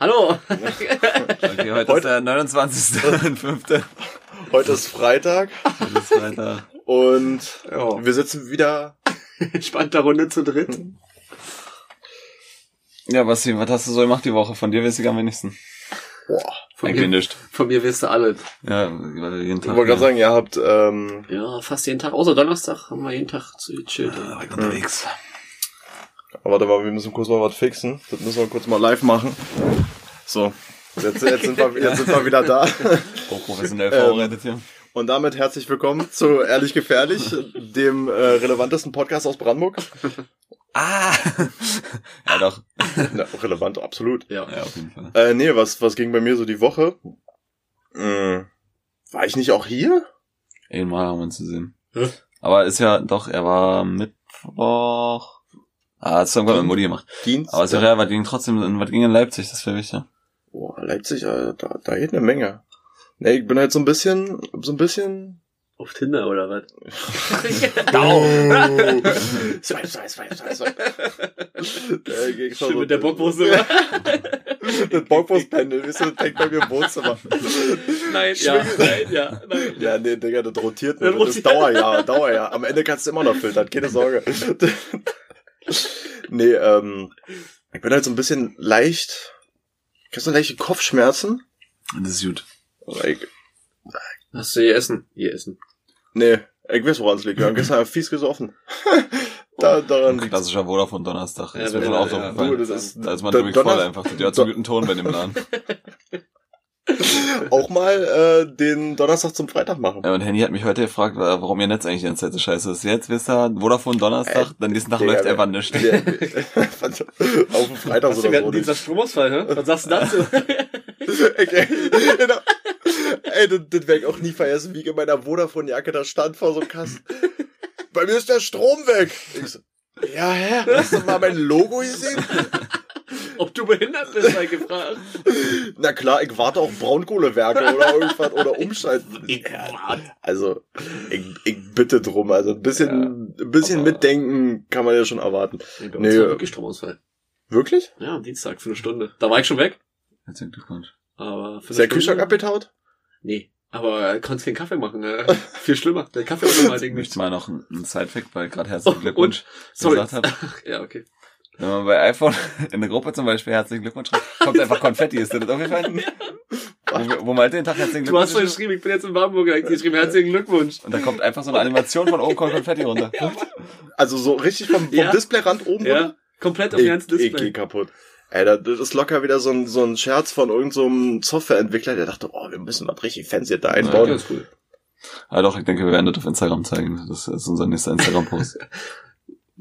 Hallo. Okay, heute, ist der 29.05. Heute ist Freitag Heute ist Freitag. und Ja. wir sitzen wieder. Spannender Runde zu dritt. Ja, Basti, was hast du so gemacht die Woche? Von dir weiß ich am wenigsten. Boah. Von Eigentlich mir, nicht. von mir wirst du alles. Ja, jeden Ich Tag. wollte gerade ja. sagen, ihr habt ähm, Ja, fast jeden Tag. Außer Donnerstag haben wir jeden Tag zu chillen. Ja, war ich unterwegs. Aber warte mal, wir müssen kurz mal was fixen. Das müssen wir kurz mal live machen. So. Jetzt, jetzt, sind, wir, jetzt sind wir wieder da. Hochprofessionell Ähm, vorbereitet hier. Und damit herzlich willkommen zu Ehrlich Gefährlich, dem äh, relevantesten Podcast aus Brandenburg. Ah! ja, doch. Na, relevant, absolut. Ja. Ja, auf jeden Fall. Äh, nee, was, was ging bei mir so die Woche? Hm, war ich nicht auch hier? Einmal haben wir uns gesehen. Hä? Aber ist ja, doch, er war Mittwoch. Ah, hat's irgendwann mit Mutti gemacht. Dienstag. Aber ja, was ging trotzdem, was ging in Leipzig, das wäre wichtig. Boah, Leipzig, Alter, da, da geht eine Menge. Nee, ich bin halt so ein bisschen, so ein bisschen. Auf Tinder oder was? Oh. swipe, swipe, swipe, swipe, swipe. Schön mit der Bockwurst immer. Das Bockwurstpendel, weißt du, das hängt bei mir im Wohnzimmer. Nein, ja, nein, ja, nein. Ja, nee, Digga, das rotiert Das nur. Das ist. Dauerjahr, Dauerjahr. Am Ende kannst du immer noch filtern, keine Sorge. nee, ähm, ich bin halt so ein bisschen leicht, ich hab so leichte Kopfschmerzen. Das ist gut. Ich, Hast du hier essen? Hier essen. nee, ich weiß, woran es liegt. Wir haben gestern fies gesoffen. da, daran liegt Klassischer Vodafone Donnerstag. Ja, ist mir schon er- auch so ja, das ist- Da ist man nämlich voll einfach. Der hat so einen guten Ton bei dem Laden. auch mal äh, den Donnerstag zum Freitag machen. Ja, und Henny hat mich heute gefragt, äh, warum ihr Netz eigentlich die ganze Zeit so scheiße ist. Jetzt wisst ihr, Vodafone Donnerstag, dann nächsten Tag läuft einfach nichts. Der- Auf dem Freitag Hast oder so. Dienstag Stromausfall, hä? Was sagst du dazu? Okay. genau. Ey, das, das werde ich auch nie vergessen, wie ich in meiner Vodafone-Jacke da stand vor so einem Kasten. Bei mir ist der Strom weg. Ich so, ja, hä? Hast du mal mein Logo gesehen? Ob du behindert bist, sei gefragt. Na klar, ich warte auf Braunkohlewerke oder irgendwas oder umschalten. Also, ich, ich bitte drum. Also ein bisschen, ein bisschen mitdenken kann man ja schon erwarten. Nee, bei Nee, uns äh, wirklich Stromausfall. Wirklich? Ja, am Dienstag für eine Stunde. Da war ich schon weg. Herzlichen Glückwunsch. Aber für Ist der Kühlschrank abgetaut? Nee. Aber er konnte keinen Kaffee machen. Äh. Viel schlimmer. Der Kaffee war normal Ding Ich nicht. möchte mal noch einen Sidefact, weil gerade herzlichen Oh, Glückwunsch Sorry. gesagt habe. Ach, ja, okay. Wenn man bei iPhone in der Gruppe zum Beispiel herzlichen Glückwunsch schreibt, kommt einfach Konfetti. Ist dir das aufgefallen? Wo, wo man halt den Tag herzlichen Du hast Glückwunsch doch geschrieben, ich bin jetzt in Warburg. Ich hab geschrieben, herzlichen Glückwunsch. und da kommt einfach so eine Animation von oben kommt Konfetti runter. Also so richtig vom, vom Ja. Displayrand oben, Ja, oder? komplett auf ganzen ich geh Display. kaputt. Ey, das ist locker wieder so ein, so ein Scherz von irgendeinem so einem Softwareentwickler, der dachte, oh, wir müssen was richtig fancy da Ja, einbauen. ganz cool. Ah doch, ich denke, wir werden das auf Instagram zeigen. Das ist unser nächster Instagram-Post.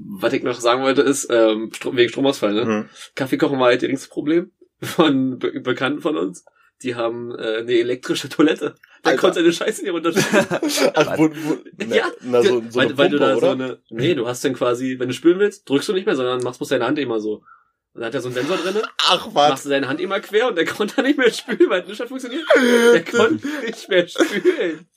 Was ich noch sagen wollte ist, ähm, Strom, wegen Stromausfall, ne? Hm. Kaffee kochen war halt das Problem von Be Bekannten von uns. Die haben äh, eine elektrische Toilette. Alter. konnte seine Scheiße nicht runterstellen. Ach, wo, wo, na, Ja, na, so, so weil, eine weil du Pumpe, da oder? so eine. Nee, du hast dann quasi, wenn du spülen willst, drückst du nicht mehr, sondern machst bloß deine Hand immer so. Und dann hat er so einen Sensor drinne, Ach, machst was? du deine Hand immer quer und der konnte dann nicht mehr spülen, weil es nicht mehr funktioniert. Der konnte nicht mehr spülen.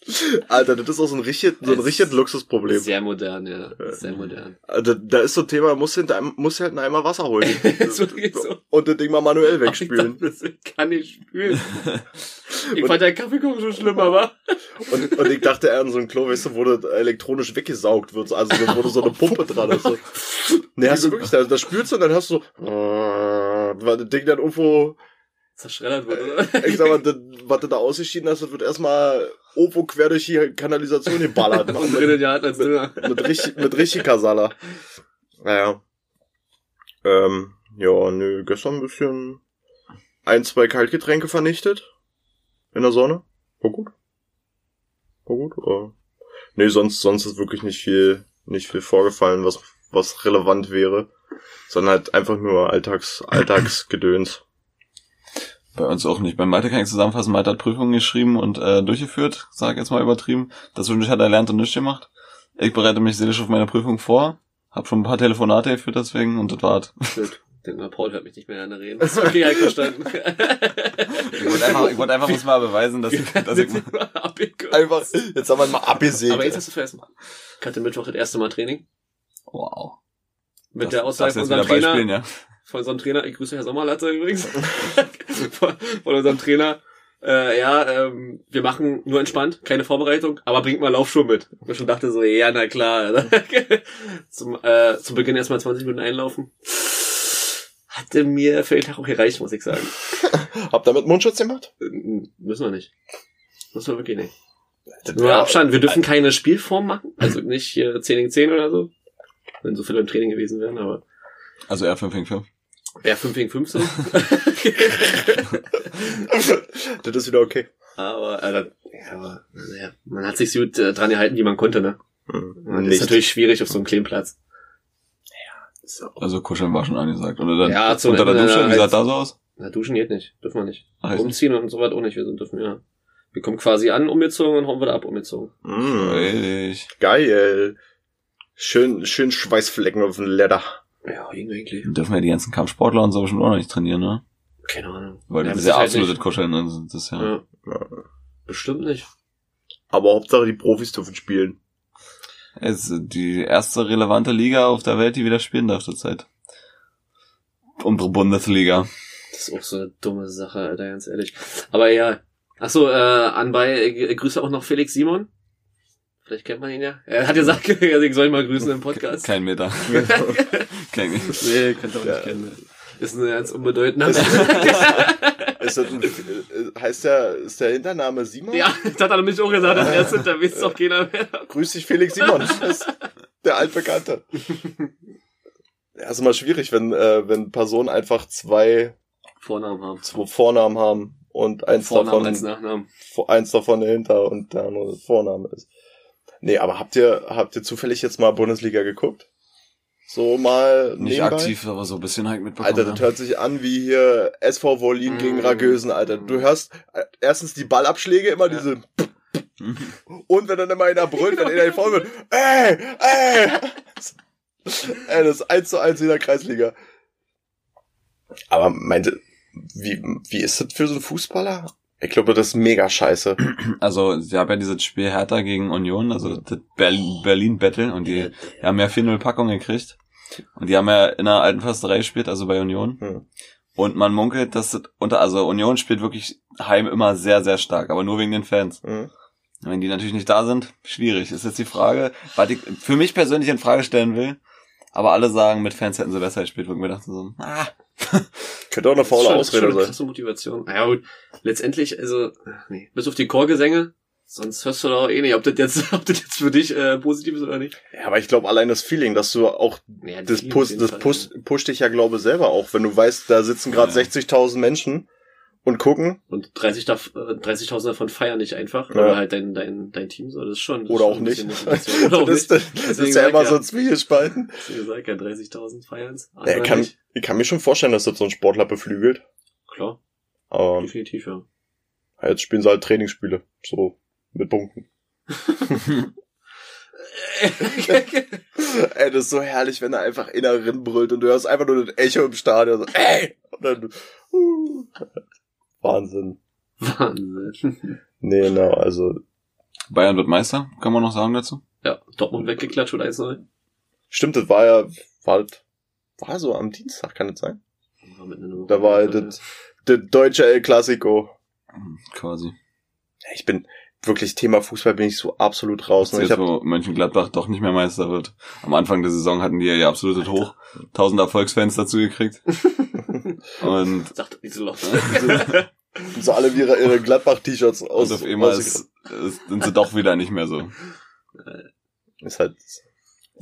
Alter, das ist auch so ein richtig, so ein richtig Luxusproblem. Sehr modern, ja. Sehr modern. Also, da ist so ein Thema, musst du musst du halt Eimer Wasser holen. Wirklich so. Und das Ding mal manuell wegspülen. dachte, das kann ich spülen. Ich fand der Kaffeekuchen schon schlimm, aber. Und, und ich dachte eher an so ein Klo, weißt du, wo das elektronisch weggesaugt wird. Also, so, wo so eine Pumpe dran hast. So. Nee, hast du wirklich, da, da spürst du und dann hast du so, weil das Ding dann irgendwo, Zerschreddert wird, oder? ich sag mal, das, was du da ausgeschieden hast, das wird erstmal irgendwo quer durch die Kanalisation geballert. Und drinnen ja als Dünner. mit richtig, mit richtig Kasala. Naja. Ähm, ja, nö, gestern ein bisschen ein, zwei Kaltgetränke vernichtet. In der Sonne. War gut. War gut. Äh, nee, sonst, sonst ist wirklich nicht viel, nicht viel vorgefallen, was, was relevant wäre. Sondern halt einfach nur Alltags, Alltagsgedöns. Bei uns auch nicht. Bei Malte kann ich zusammenfassen, Malte hat Prüfungen geschrieben und äh, durchgeführt, sag jetzt mal übertrieben. Dazwischen hat er lernt und nichts gemacht. Ich bereite mich seelisch auf meine Prüfung vor, hab schon ein paar Telefonate geführt deswegen und das war's. Denk mal, Paul hört mich nicht mehr gerne reden. Das ist okay, ich verstanden. Ich wollte einfach, ich wollte einfach muss mal beweisen, dass ich, dass ich Abgekürzt. Einfach, jetzt haben wir mal abgesehen. Aber jetzt hast du vergessen. Ich hatte Mittwoch das erste Mal Training. wow. Mit Das- der Aussage von unserem Trainer. beispielen, von unserem Trainer, ich grüße Herr Sommerlatte übrigens, von, von unserem Trainer, äh, ja, ähm, wir machen nur entspannt, keine Vorbereitung, aber bringt mal Laufschuhe mit. Und ich schon dachte so, ja, na klar. zum, äh, zum Beginn erstmal 20 Minuten einlaufen. Hatte mir für den Tag auch gereicht, muss ich sagen. Habt ihr mit Mundschutz gemacht? Äh, Müssen wir nicht. Müssen wir wirklich nicht. Nur Abstand, wir dürfen keine Spielform machen, also nicht hier 10 gegen 10 oder so. Wenn so viele im Training gewesen wären, aber Also eher 5 gegen 5. wäre 5 gegen 5 so. das ist wieder okay. aber, äh, ja, aber ja, man hat sich so gut äh, dran gehalten, wie man konnte, ne? Hm. Und das ist natürlich schwierig auf so einem kleinen Platz. Auch. Also kuscheln war schon angesagt. Oder dann Ja, zum unter der Dusche, wie äh, sah da so aus? Na, duschen geht nicht. Dürfen wir nicht. Ach, ist nicht. Umziehen und so was auch nicht. Wir sind dürfen ja. Wir kommen quasi an, umgezogen und hauen wieder ab, umgezogen. Mm, geil. Schön, schön Schweißflecken auf dem Leder. Ja, irgendwie. Dürfen ja die ganzen Kampfsportler und so bestimmt auch noch nicht trainieren, ne? Keine Ahnung. Weil Ja, das mit ist ja absolutes. Kuscheln. Also das ist ja. Ja, Ja. bestimmt nicht. Aber Hauptsache die Profis dürfen spielen. Es ist die erste relevante Liga auf der Welt, die wieder spielen darf zurzeit. Unsere Bundesliga. Das ist auch so eine dumme Sache, Alter, ganz ehrlich. Aber ja. Ach so, äh, anbei äh, grüße auch noch Felix Simon. Vielleicht kennt man ihn ja. Er hat gesagt, ich soll ihn mal grüßen im Podcast. Kein Meter. Kein Nee, könnt ihr auch Ja. nicht kennen. Ist ein ganz unbedeutender. Ist das ein, äh, heißt der, ist der Hintername Simon? ja, das hat er nämlich auch gesagt, als erstes, da wisst doch keiner mehr. Grüß dich, Felix Simon. Das der Altbekannte. Ja, ist immer schwierig, wenn, äh, wenn Personen einfach zwei, Vornamen haben. zwei Vornamen haben und eins Vornamen davon, als Nachnamen. eins davon dahinter und der andere Vorname ist. Nee, aber habt ihr, habt ihr zufällig jetzt mal Bundesliga geguckt? So mal Nicht nebenbei? aktiv, aber so ein bisschen halt mitbekommen. Alter, das ja. hört sich an wie hier SV Wolin gegen Mm. Ragösen, Alter. Du hörst äh, erstens die Ballabschläge, immer Ja. diese und wenn dann immer einer brüllt, wenn einer vorne wird, ey, ey! ey, das ist eins zu eins in der Kreisliga. Aber meinte, wie, wie ist das für so einen Fußballer? Ich glaube, das ist mega scheiße. Also, sie haben ja dieses Spiel Hertha gegen Union, also das Berlin, Berlin Battle, und die, die haben ja 4-0 Packung gekriegt. Und die haben ja in der alten Försterei gespielt, also bei Union. Hm. Und man munkelt, dass das unter, also Union spielt wirklich heim immer sehr, sehr stark, aber nur wegen den Fans. Hm. Wenn die natürlich nicht da sind, schwierig. Ist jetzt die Frage, was ich für mich persönlich in Frage stellen will. Aber alle sagen, mit Fans hätten sie besser gespielt, wo ich mir dachte so, ah, Könnte auch eine faule schon- das ist schon Ausrede eine sein. krasse Motivation. Ah Ja, gut. Letztendlich, also, nee. Bis auf die Chorgesänge. Sonst hörst du doch eh nicht, ob das jetzt, ob das jetzt für dich äh, positiv ist oder nicht. Ja, aber ich glaube, allein das Feeling, dass du auch Ja, das, jeden das Fall. push, pusht dich ja, glaube ich, selber auch, wenn du weißt, da sitzen gerade Ja. 60.000 Menschen und gucken Und 30 dav- äh, 30.000 davon feiern nicht einfach. Ja. Oder halt dein, dein, dein Team so. Das ist schon. Das oder ist auch schon ein nicht. Oder auch das, nicht. das, das ist Deswegen ja immer ich so ja. ein Zwiegespalten. Wie gesagt, ja, 30.000 feierns. Ja, ich, kann, nicht. ich kann mir schon vorstellen, dass das so ein Sportler beflügelt. Klar, Aber definitiv, ja. jetzt spielen sie halt Trainingsspiele. So, mit Punkten. Ey, das ist so herrlich, wenn er einfach inneren brüllt und du hörst einfach nur das Echo im Stadion. So, ey! Und dann, uh, Wahnsinn. Wahnsinn. Nee, genau, also Bayern wird Meister, kann man noch sagen dazu? Ja, Dortmund weggeklatscht oder 1-0. Stimmt, das war ja, war, halt- war so am Dienstag, kann das sein? Da war halt das, das deutsche El Clasico. Quasi. Ich bin wirklich Thema Fußball bin ich so absolut raus. Ne? Ich jetzt, hab, wo Mönchengladbach doch nicht mehr Meister wird. Am Anfang der Saison hatten die ja ihr absolutes Hoch. Tausend Erfolgsfans dazu gekriegt. Und, Sagt das nicht so laut. so alle ihre, ihre Gladbach-T-Shirts aus. und auf einmal ist, ist, sind sie doch wieder nicht mehr so. ist halt,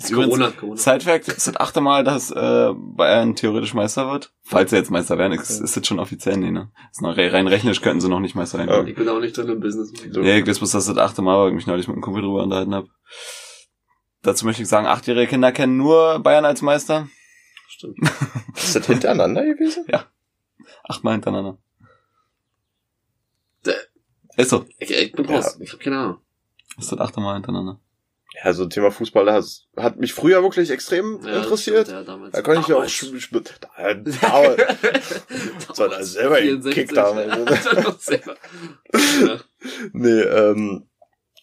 Ist übrigens, Corona, Corona. Sidefact, ist das achte Mal, dass äh, Bayern theoretisch Meister wird. Falls sie jetzt Meister werden, ist, ist das schon offiziell, nee, ne? Ist noch, rein rechnerisch könnten sie noch nicht Meister werden. Ich bin auch nicht drin im Business. So. Ja, ich weiß bloß, dass das achte Mal weil ich mich neulich mit einem Kumpel drüber unterhalten habe. Dazu möchte ich sagen, achtjährige Kinder kennen nur Bayern als Meister. Stimmt. ist das hintereinander gewesen? Achtmal hintereinander. Dä- Ist so. Ich, ich bin raus. Ich hab keine Ahnung. Ist das achte Mal hintereinander. Ja, also Thema Fußball das hat mich früher wirklich extrem Ja, interessiert. stimmt, ja, damals. Da konnte ich ja auch sch- sch- da, da, So, da selber gekickt haben. Ja. nee, ähm,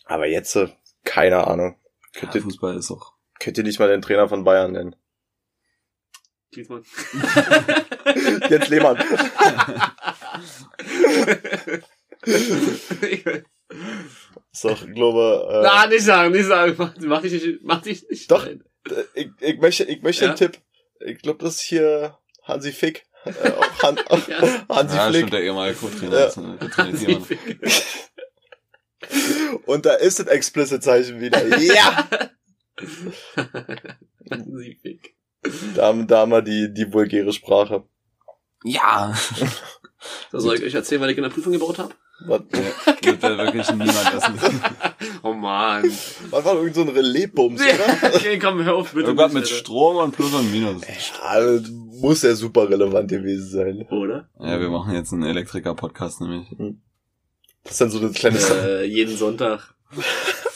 aber jetzt, äh, keine Ahnung. Könnt Ja, ihr, Fußball ist auch. könnt ihr nicht mal den Trainer von Bayern nennen? Klinsmann. Jens Lehmann. So, ich glaube, äh, Na, nicht sagen, nicht sagen. Mach, mach dich nicht, mach dich nicht. Doch. Äh, ich, ich möchte, ich möchte Ja? einen Tipp. Ich glaube, das ist hier Hansi Fick. Äh, auch Han, Ja. Hansi Ja, Flick. stimmt, der ehemalige Co-Trainer. Ja. ist, jemanden. Und da ist das Explicit-Zeichen wieder. Ja! Sie fick. Da haben, da haben wir die, die vulgäre Sprache. Ja! So, soll ich euch erzählen, was ich in der Prüfung gebaut habe? Was, Wird ja wirklich niemand wissen. Oh man. was war irgend so ein Relais-Bums, oder? okay, komm, hör auf, bitte. Irgendwas mit Alter. Strom und Plus und Minus. Ja, das muss ja super relevant gewesen sein. Oder? Ja, wir machen jetzt einen Elektriker-Podcast nämlich. Das ist dann so eine kleine... Äh, jeden Sonntag.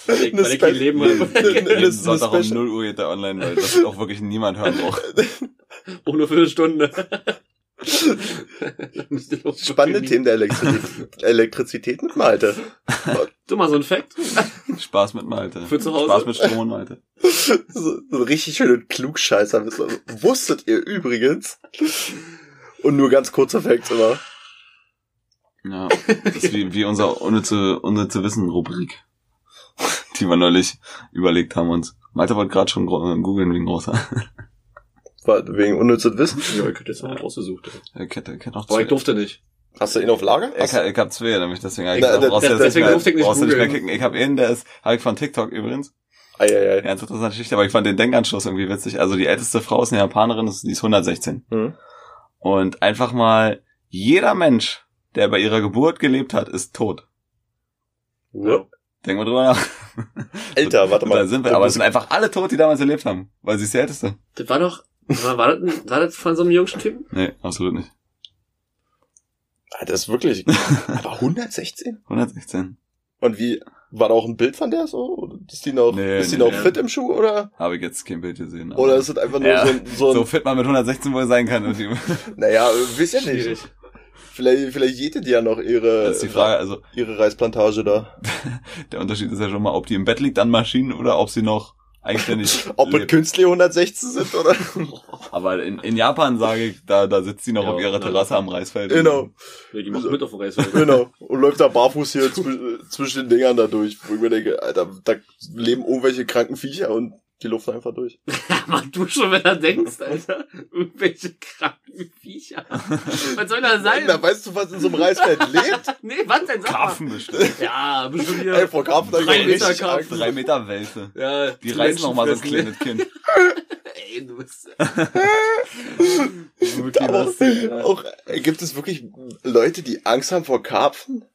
Weil ich, Eine weil ich kein Leben habe. eine- Jeden Sonntag um Special- 0 Uhr geht der online, weil das auch wirklich niemand hören braucht. Auch nur für eine Stunde. Spannende Themen der Elektrizität, Elektrizität mit Malte. Du mal so ein Fact. Spaß mit Malte. Für zu Hause? Spaß mit Strom und Malte. So, so ein richtig schöne Klugscheißer. Wusstet ihr übrigens? Und nur ganz kurzer Facts immer. Ja, das ist wie, wie unser unnütze, unnütze Wissen-Rubrik, die wir neulich überlegt haben uns. Malte wollte gerade schon googeln wegen großer. Wegen unnützes Wissen. Ja, ich hätte jetzt mal rausgesucht. Er kennt, er kennt auch Aber zwei. ich durfte nicht. Hast du ihn auf Lager? Ich, ich hab zwei, nämlich deswegen ich Na, brauchst das- deswegen nicht mehr, durfte ich nicht brauchst nicht mehr kicken. Ich hab einen, der ist, hab ich von TikTok übrigens. Eieiei. Ganz interessante Geschichte, aber ich fand den Denkanschluss irgendwie witzig. Also die älteste Frau ist eine Japanerin, die ist 116. Hm. Und einfach mal, jeder Mensch, der bei ihrer Geburt gelebt hat, ist tot. Ja. Denk mal drüber nach. Alter, warte mal. Da sind wir, aber es sind einfach alle tot, die damals gelebt haben, weil sie ist die älteste. Das war doch, war, war, das, war das von so einem jüngsten Typen? Nee, absolut nicht. Ah, Das ist wirklich. Aber 116? 116. Und wie, war da auch ein Bild von der so? Ist die noch, Nee, ist die nee, noch nee. fit im Schuh oder? Habe ich jetzt kein Bild gesehen. aber- Oder ist es einfach nur Ja. so ein, so ein, so fit man mit 116 wohl sein kann. Und die, naja, wisst ja nicht. Schwierig. Vielleicht, vielleicht jätet die ja noch ihre, das ist die Frage, also ihre Reisplantage da. der Unterschied ist ja schon mal, ob die im Bett liegt an Maschinen oder ob sie noch eigenständig Ob es lebt. künstlich 116 sind oder? Aber in, in Japan sage ich, da, da sitzt sie noch Ja, auf ihrer. Terrasse am Reisfeld. genau, Nee, die macht mit auf dem Reisfeld. genau. Und läuft da barfuß hier zw zwischen den Dingern da durch. Wo ich mir denke, Alter, da leben irgendwelche kranken Viecher und die luften einfach durch. Mann, du schon, wenn du denkst, Alter. Irgendwelche kranken Viecher. Was soll das sein? Na, weißt du, was in so einem Reisfeld lebt? Nee, was denn? Sag. Karpfen bestimmt. Ja, bestimmt Ey, hier. vor Karpfen Drei auch Meter Karpfen. Drei Meter Wälze. Ja, Die reißen noch mal so ein kleines Kind. Ey, du bist. Wirklich Aber auch, äh, gibt es wirklich Leute, die Angst haben vor Karpfen?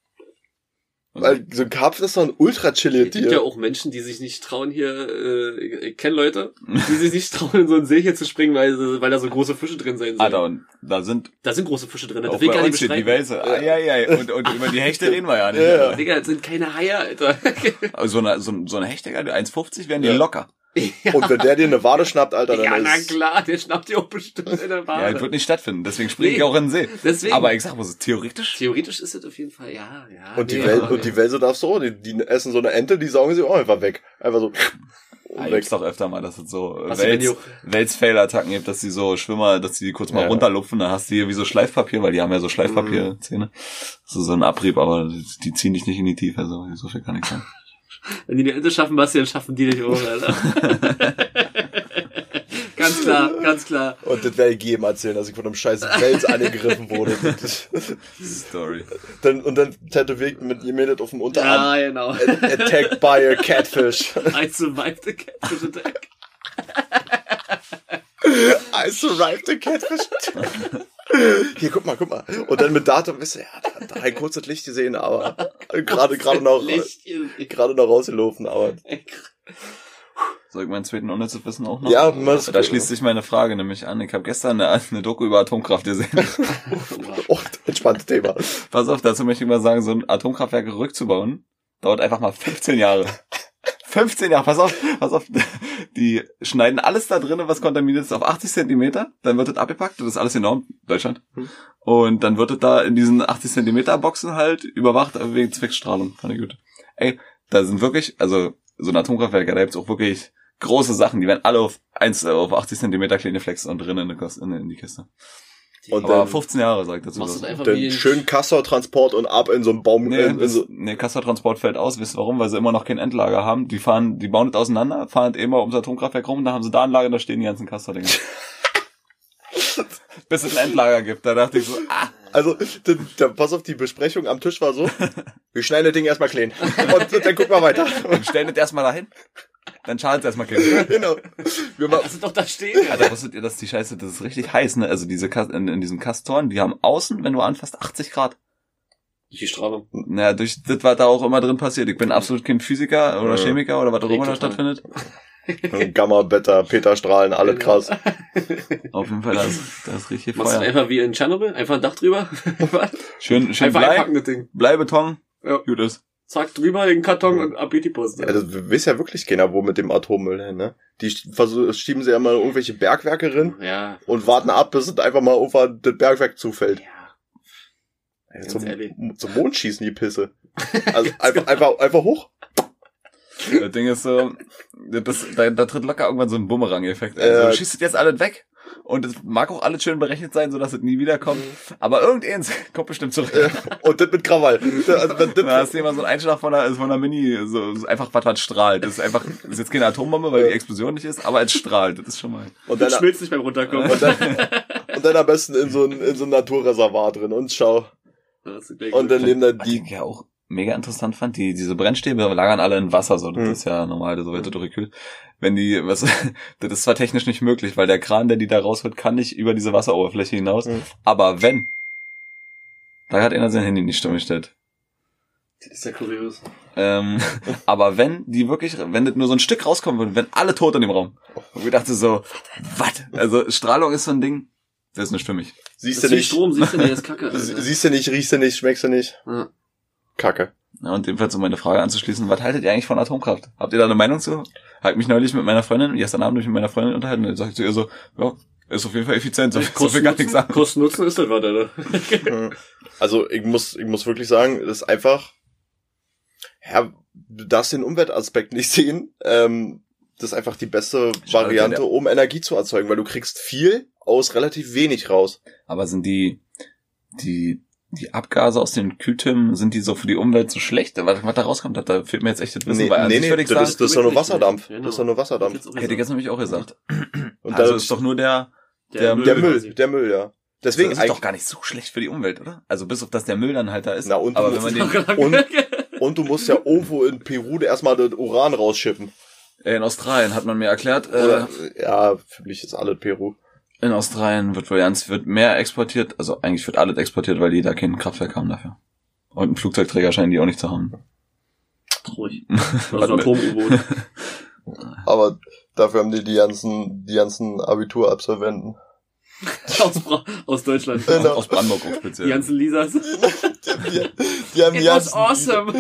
Weil so ein Karpfen ist doch ein ultra Es chilliges gibt ja Tier. auch Menschen, die sich nicht trauen hier, äh, ich, kenne Leute, die sich nicht trauen, in so einen See hier zu springen, weil, weil da so große Fische drin sein sollen. Alter, und da sind Da sind große Fische drin, das will ich gar nicht die. Wälze. Ai, ai, ai. Und, und über die Hechte reden wir ja nicht. Ja, ja. Digga, das sind keine Haie, Alter. Also so eine, so, so eine Hechte, die 1,50 wären die Ja. locker. Und wenn der dir eine Wade schnappt, Alter, dann ja, na ist... klar, der schnappt dir auch bestimmt in der Ja, Wade. das wird nicht stattfinden. Deswegen springe Nee. ich auch in den See. Deswegen. Aber ich sag mal so, theoretisch. Theoretisch ist es auf jeden Fall, ja, ja. Und die, nee, Wel und die Wälse darfst du auch, die, die essen so eine Ente, die saugen sie auch einfach weg. Einfach so. Ja, weg. gibt's doch öfter mal, dass es so Wels-Fail-Attacken gibt, dass die so Schwimmer, dass die kurz mal Ja. runterlupfen, dann hast du hier wie so Schleifpapier, weil die haben ja so Schleifpapierzähne. Das ist so ein Abrieb, aber die, die ziehen dich nicht in die Tiefe, also so viel kann ich sagen. Wenn die eine Ente schaffen, Basti, dann schaffen die dich auch, Alter. ganz klar, ganz klar. Und das werde ich jedem erzählen, dass ich von einem scheiß Wels angegriffen wurde. Story. dann, und dann tätowiert mit das auf dem Unterarm. Ja, genau. Attacked by a catfish. I survived the catfish attack. I survived the catfish. Hier, guck mal, guck mal. Und dann mit Datum, wisst ihr, ja, da, da ein kurzes Licht gesehen, aber gerade, gerade noch, Lichtchen. gerade noch rausgelaufen, aber. Soll ich meinen zweiten unnützes Wissen auch noch? Ja, was- Da schließt sich meine Frage nämlich an. Ich habe gestern eine, eine Doku über Atomkraft gesehen. Oh, entspanntes Thema. Pass auf, dazu möchte ich mal sagen, so ein Atomkraftwerk rückzubauen, dauert einfach mal 15 Jahre. 15 Jahre, pass auf, pass auf. Die schneiden alles da drinnen, was kontaminiert ist, auf 80 Zentimeter. Dann wird das abgepackt, das ist alles enorm, Deutschland. Hm. Und dann wird es da in diesen 80 Zentimeter Boxen halt überwacht wegen Zweckstrahlung. Fand ich gut. Ey, da sind wirklich, also so ein Atomkraftwerk, da gibt's auch wirklich große Sachen, die werden alle auf 1 äh, auf 80 Zentimeter kleine Flex und drin in, die Kiste- in, die Kiste. Und Aber dann, 15 Jahre sagt dazu. Machst du das. einfach wie dann in- schön Kassel-Transport und ab in so einen Baum. Nee, in, in so, nee, Kassertransport fällt aus. Wisst ihr warum? Weil sie immer noch kein Endlager haben. Die fahren, die bauen das auseinander, fahren das immer ums Atomkraftwerk rum, da haben sie da ein Lager, da stehen die ganzen Kasser-Dinger. Bis es ein Endlager gibt. Da dachte ich so, ah, also, dann, dann, pass auf, die Besprechung am Tisch war so, wir schneiden das Ding erstmal clean. Und, und dann gucken wir weiter. dann stellen das erstmal dahin. Dann schadet es erstmal keinen. genau. Wir machen, Lass doch da stehen. Alter, wusstet ihr, dass die Scheiße, das ist richtig heiß, ne? Also diese Kas in, in diesen Kastoren, die haben außen, wenn du anfasst, 80 Grad. Durch die Strahlung. Naja, durch das, was da auch immer drin passiert. Ich bin absolut kein Physiker oder Ja. Chemiker oder was auch immer da stattfindet. Gamma, Beta, Peterstrahlen, alles krass. Auf jeden Fall, da ist, da ist richtig Machst du Feuer. einfach wie in Tschernobyl? Einfach ein Dach drüber? Schön, schön einfach Blei, das Ding. Bleibeton. Ja. Gut ist. Zack, drüber den Karton und ab geht die Post. Ja, das weiß ja wirklich keiner, wo mit dem Atommüll hin, ne? Die versuch, schieben sie ja mal irgendwelche Bergwerke rein ja. und warten ab, bis es einfach mal auf das Bergwerk zufällt. Ja. Ja, Ganz zum, ehrlich. zum Mond schießen die Pisse. Also einfach, einfach, einfach hoch. Das Ding ist so, das, da, da tritt locker irgendwann so ein Bumerang-Effekt. Also, du schießt jetzt alles weg. Und es mag auch alles schön berechnet sein, so dass es nie wiederkommt. Aber irgendeins kommt bestimmt zurück. Und das mit Krawall. Also, wenn Da das, hast du immer so einen Einschlag von einer, von einer Mini, so, so einfach was, was strahlt. Das ist einfach, das ist jetzt keine Atombombe, weil die Explosion nicht ist, aber es strahlt. Das ist schon mal. und, Das dann, schmilzt nicht beim Runterkommen. und, dann, und dann am besten in so ein, in so ein Naturreservat drin und schau. Das Und dann nehmen dann die, ja auch mega interessant fand, die, diese Brennstäbe lagern alle in Wasser, so, das Mhm. ist ja normal, so wird das durchgekühlt. Wenn die, was, das ist zwar technisch nicht möglich, weil der Kran, der die da rausholt, kann nicht über diese Wasseroberfläche hinaus, Mhm. aber wenn, da hat einer sein Handy nicht stumm gestellt. Das ist ja kurios. Ähm, aber wenn die wirklich, wenn das nur so ein Stück rauskommen würde, wenn alle tot in dem Raum. Und wir dachten so, was? Also Strahlung ist so ein Ding, das ist nicht für mich. siehst Das du nicht, Strom, siehst du nicht, das ist Kacke. Alter. siehst du nicht, riechst du nicht, schmeckst du nicht. Ja. Kacke. Ja, und ebenfalls um meine Frage anzuschließen, was haltet ihr eigentlich von Atomkraft? Habt ihr da eine Meinung zu? Hab mich neulich mit meiner Freundin, gestern Abend mich mit meiner Freundin unterhalten und sagt zu ihr so, ja, ist auf jeden Fall effizient, so, so viel gar nichts sagen. Kosten Nutzen ist das was, Alter. Mhm. Also ich muss, ich muss wirklich sagen, das ist einfach, ja, du darfst den Umweltaspekt nicht sehen. Ähm, das ist einfach die beste Schade, Variante, um Energie zu erzeugen, weil du kriegst viel aus relativ wenig raus. Aber sind die, die, die Abgase aus den Kühltürmen, sind die so für die Umwelt so schlecht? Was, was da rauskommt, da fehlt mir jetzt echt das Wissen. Nee, weil an nee, nee, das, sagen, ist, das ist doch nur Wirklich Wasserdampf. nicht. Das ist doch nur Wasserdampf. hätte ich jetzt nämlich auch gesagt. Und also ist doch nur der, der der Müll, quasi. der Müll, ja. Deswegen das ist doch gar nicht so schlecht für die Umwelt, oder? Also bis auf dass der Müll dann halt da ist. Na, und du aber wenn musst- man den und, und du musst ja irgendwo in Peru erstmal das Uran rausschippen. äh, in Australien hat man mir erklärt, äh, Oder, ja, für mich ist alles Peru. In Australien wird wohl ganz wird mehr exportiert, also eigentlich wird alles exportiert, weil die da kein Kraftwerk haben dafür. Und einen Flugzeugträger scheinen die auch nicht zu haben. Ruhig. Also ein Atom-U-Boot. Aber dafür haben die die ganzen, die ganzen Abiturabsolventen. aus, aus Deutschland. Genau. Aus Brandenburg auch Die speziell. ganzen Lisas. Die, die, die haben die It was ganzen, awesome.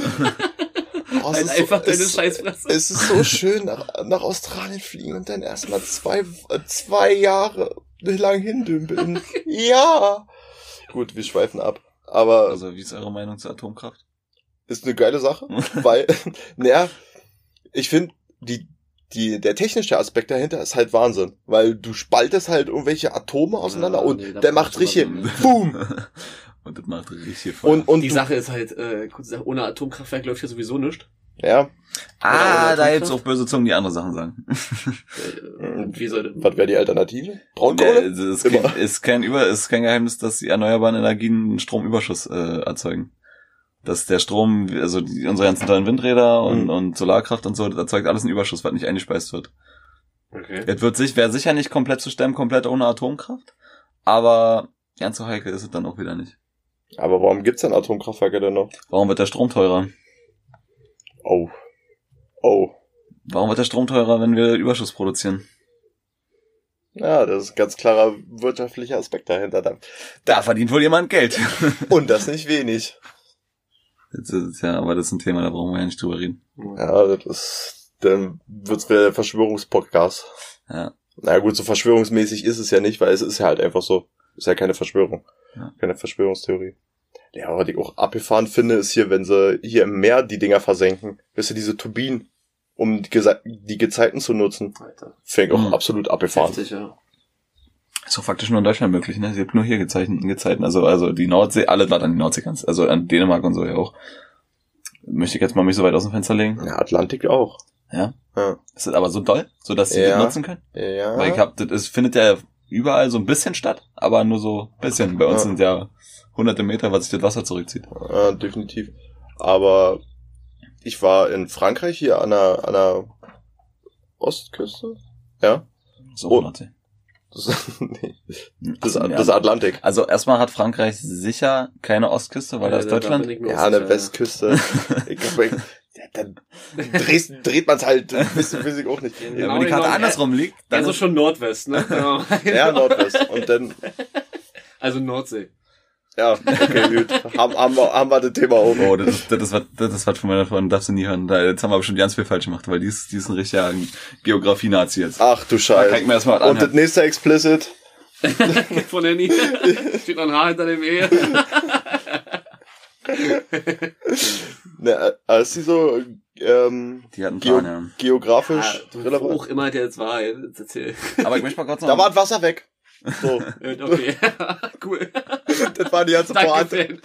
Oh, es ist so- einfach deine es- Scheißfresse. Es ist so schön, nach, nach Australien fliegen und dann erstmal zwei, äh, zwei Jahre lang hindümpeln. ja. Gut, wir schweifen ab. Aber Also wie ist eure Meinung zur Atomkraft? ist eine geile Sache, weil, naja, ich finde, die, die, der technische Aspekt dahinter ist halt Wahnsinn, weil du spaltest halt irgendwelche Atome auseinander Ja, und nee, der macht richtig, boom, Und das macht richtig Feuer. und, und Die Sache ist halt, äh, kurze Sache, ohne Atomkraftwerk läuft ja sowieso nichts. Ja, ah, da jetzt auch böse Zungen, die andere Sachen sagen. Äh, wie sollte? was wäre die Alternative? Nee, Braunkohle? es ist, Immer. kein, ist kein Über, ist kein Geheimnis, dass die erneuerbaren Energien einen Stromüberschuss äh, erzeugen. Dass der Strom, also die, unsere ganzen tollen Windräder und, Mhm. und Solarkraft und so, das erzeugt alles einen Überschuss, was nicht eingespeist wird. Okay. Es wird sich, wäre sicher nicht komplett zu stemmen, komplett ohne Atomkraft, aber ganz so heikel ist es dann auch wieder nicht. Aber warum gibt's denn Atomkraftwerke denn noch? Warum wird der Strom teurer? Oh. Oh. Warum wird der Strom teurer, wenn wir Überschuss produzieren? Ja, das ist ein ganz klarer wirtschaftlicher Aspekt dahinter. Da- Da verdient wohl jemand Geld. Und das nicht wenig. Das ist, ja, aber das ist ein Thema, da brauchen wir ja nicht drüber reden. Ja, das ist, dann wird's wieder der Verschwörungspodcast. Ja. Na gut, so verschwörungsmäßig ist es ja nicht, weil es ist ja halt einfach so. Ist ja keine Verschwörung. Ja. Keine Verschwörungstheorie. Ja, was ich auch abgefahren finde, ist hier, wenn sie hier im Meer die Dinger versenken. Weißt du, diese Turbinen. um die, Gese die Gezeiten zu nutzen. Alter. Fängt auch Mhm. absolut abgefahren. Heftig, ja. Ist doch faktisch nur in Deutschland möglich, ne? Sie habt nur hier gezeichnet, Gezeiten. Also, also die Nordsee, alle dort an die Nordsee kannst. Also an Dänemark und so ja auch. Möchte ich jetzt mal mich so weit aus dem Fenster legen. Ja, Atlantik auch. Ja. Ja. Ist das aber so doll, so dass sie Ja. das nutzen können? Ja. Weil ich hab, das ist, findet ja überall so ein bisschen statt, aber nur so ein bisschen. Bei uns Ja. sind ja hunderte Meter, was sich das Wasser zurückzieht. Ja, definitiv. Aber ich war in Frankreich hier an der, an der Ostküste. Ja. So, Oh. Nordsee. Das, nee, Ach das, so, ja. das ist Atlantik. Also erstmal hat Frankreich sicher keine Ostküste, weil da ist da Deutschland. Ja, auch an der sicher, Westküste. ich, glaub, ich, ja, dann dreht, dreht man es halt, weiß, weiß ich auch nicht. Ja, Ja, Genau, wenn die Karte genau. andersrum liegt, dann Also ist, schon Nordwest, ne? Ja, Nordwest. Und dann, Also Nordsee. Ja, okay, gut. Haben, haben, wir, haben wir das Thema auch. Oh, das ist, das ist was, das ist was von meiner Freundin, darfst du nie hören. Da, jetzt haben wir bestimmt ganz viel falsch gemacht, weil die ist, die ist ein richtiger Geografie-Nazi jetzt. Ach du Da kann ich mir Scheiße. erstmal Und das nächste Explicit. Von der Nie. Steht noch ein Haar hinter dem E. Ne, als die so ähm, Die hatten Geo Plan, ja. geografisch Ah, du, wo relevant. auch immer der jetzt war, jetzt erzähl. Aber ich möchte mal kurz noch... Da war das Wasser weg. So, Okay, cool. das war die ganze Danke Pointe.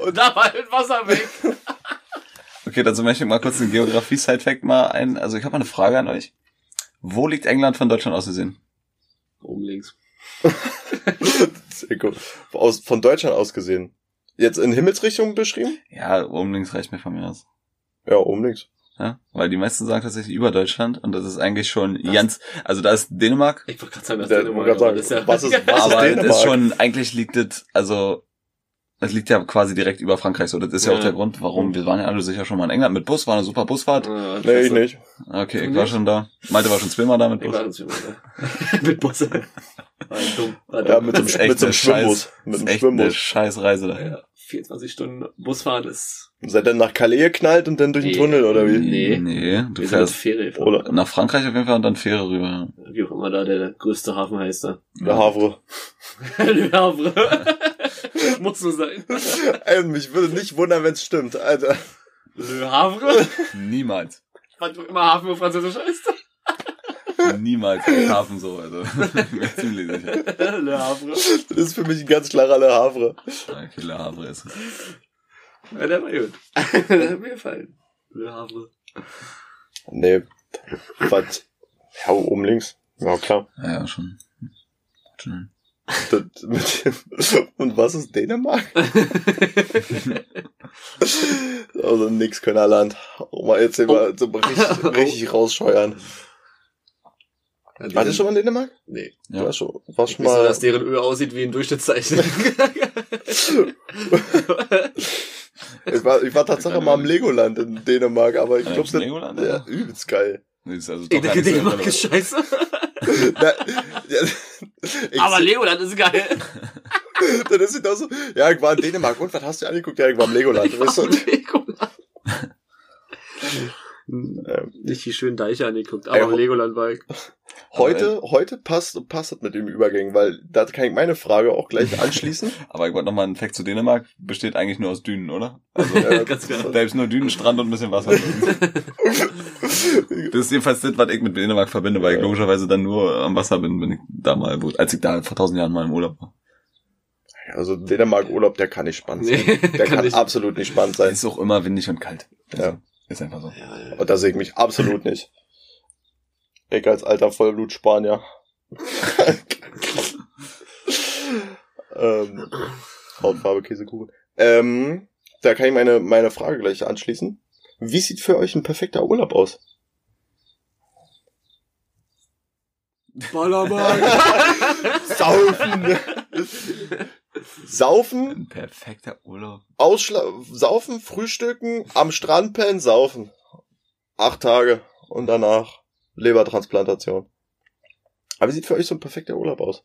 Und da war das Wasser weg. Okay, dazu möchte ich mal kurz einen Geografie-Side-Fact mal ein. Also ich habe mal eine Frage an euch. Wo liegt England von Deutschland aus gesehen? Oben links. Sehr gut. Aus, von Deutschland aus gesehen. Jetzt in Himmelsrichtung beschrieben? Ja, oben links reicht mir von mir aus. Ja, oben links. Ja, weil die meisten sagen tatsächlich über Deutschland und das ist eigentlich schon ganz, also da ist Dänemark, Ich wollte gerade sagen, das Der- ist gerade sagen, was ist- was aber Dänemark? das ist schon, eigentlich liegt das, also das liegt ja quasi direkt über Frankreich so. Das ist ja, Ja. auch der Grund, warum wir waren ja alle sicher schon mal in England mit Bus, war eine super Busfahrt. Ah, Nee, ich nicht. Okay, Du ich war schon da. Malte war schon zweimal da mit Ich Bus. war uns immer da. Mit Busse. War dumm. War Ja, dumm. mit so Das ist einem, echt mit so einem eine Schwimmbus. Scheiß- Mit Das einem ist echt eine Schwimmbus. scheiß Reise da. ja, 24 Stunden Busfahren ist. Seid dann nach Calais geknallt und dann durch den Nee. Tunnel, oder wie? Nee. Nee, du Wir fährst Fähre. Oder nach Frankreich auf jeden Fall und dann Fähre rüber. Wie auch immer da der größte Hafen heißt da. der Havre. Le Havre. Muss so sein. Ey, mich würde nicht wundern, wenn es stimmt, Alter. Le Havre? Niemals. Was du immer Hafen auf Französisch heißt? Niemals im Hafen so, also. Ich bin ziemlich sicher. Le Havre. Das ist für mich ein ganz klarer Le Havre. Okay, Le Havre ist es. Ja, der war gut. der hat mir gefallen. Le Havre. Nee. Was? Ja, oben links. Ja, klar. Ja, ja, schon. dem, und was ist Dänemark? also nix Könnerland. Oh, mal jetzt mal so richtig, richtig rausscheuern. Ja, die Warst du sind- schon mal in Dänemark? Nee. Ja. Warst schon, warst Ich schon mal. dass deren Öl aussieht wie ein Durchschnittszeichen. Ich war, ich war tatsächlich mal im Legoland in Dänemark, aber ich glaube, im Legoland, ja, übelst geil. Nee, ist also ich doch so Dänemark ist scheiße. Na, ja, ich, Aber Legoland ist geil. dann ist sie da so, ja, ich war in Dänemark und was hast du dir angeguckt? Ja, ich war im Legoland. Weißt du? Legoland. Ähm, Nicht die schönen Deiche angeguckt, aber Ey, im Legoland war ich. Heute, heute passt, passt das mit dem Übergang, weil da kann ich meine Frage auch gleich anschließen. Aber ich wollte nochmal ein Fact zu Dänemark. Besteht eigentlich nur aus Dünen, oder? Also, Äh, Ganz da gibt's nur Dünen, Strand und ein bisschen Wasser. Das ist jedenfalls das, was ich mit Dänemark verbinde, weil ich Ja. logischerweise dann nur am Wasser bin, wenn ich da mal, als ich da vor tausend Jahren mal im Urlaub war. Also Dänemark Urlaub, der kann nicht spannend sein. Nee, Der kann, nicht. absolut nicht spannend sein. Ist auch immer windig und kalt. Also, Ja. Ist einfach so. Ja, ja. Und da sehe ich mich absolut nicht. Ich als alter Vollblut-Spanier. ähm, Hautfarbe, Käsekuchen. Ähm, da kann ich meine, meine Frage gleich anschließen. Wie sieht für euch ein perfekter Urlaub aus? Ballermann. Saufen! Saufen, Ein perfekter Urlaub. Ausschla saufen, frühstücken, am Strand pennen, saufen. Acht Tage und danach Lebertransplantation. Aber wie sieht für euch so ein perfekter Urlaub aus?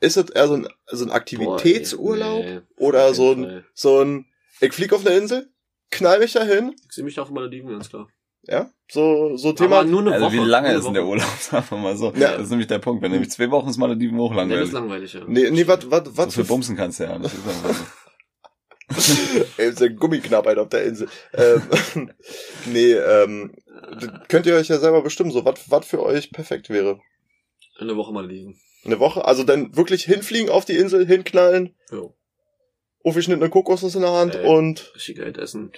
Ist es eher so ein, so ein Aktivitätsurlaub Boah, ey, nee, oder so ein, Fall. so ein, ich flieg auf eine Insel, knall mich dahin, Ich sehe mich auf Malediven, ganz klar. ja, so, so Thema, Aber nur eine Also Woche. wie lange Eine ist denn der. Urlaub? Sagen wir mal so. Ja. Das ist nämlich der Punkt. Wenn nämlich zwei Wochen ist Malediven hoch Nee, das langweilig. ist langweilig, ja. nee, nee, wat, wat, Was wat für für, Bumsen kannst du ja. Das ist so. Ey, ist ein Gummiknappheit auf der Insel. Ähm, nee, ähm, das könnt ihr euch ja selber bestimmen, so was was für euch perfekt wäre. Eine Woche mal liegen. Eine Woche, also dann wirklich hinfliegen auf die Insel, hinknallen, Jo. aufgeschnittene Kokosnuss in der Hand Ey. und Richtig geil essen.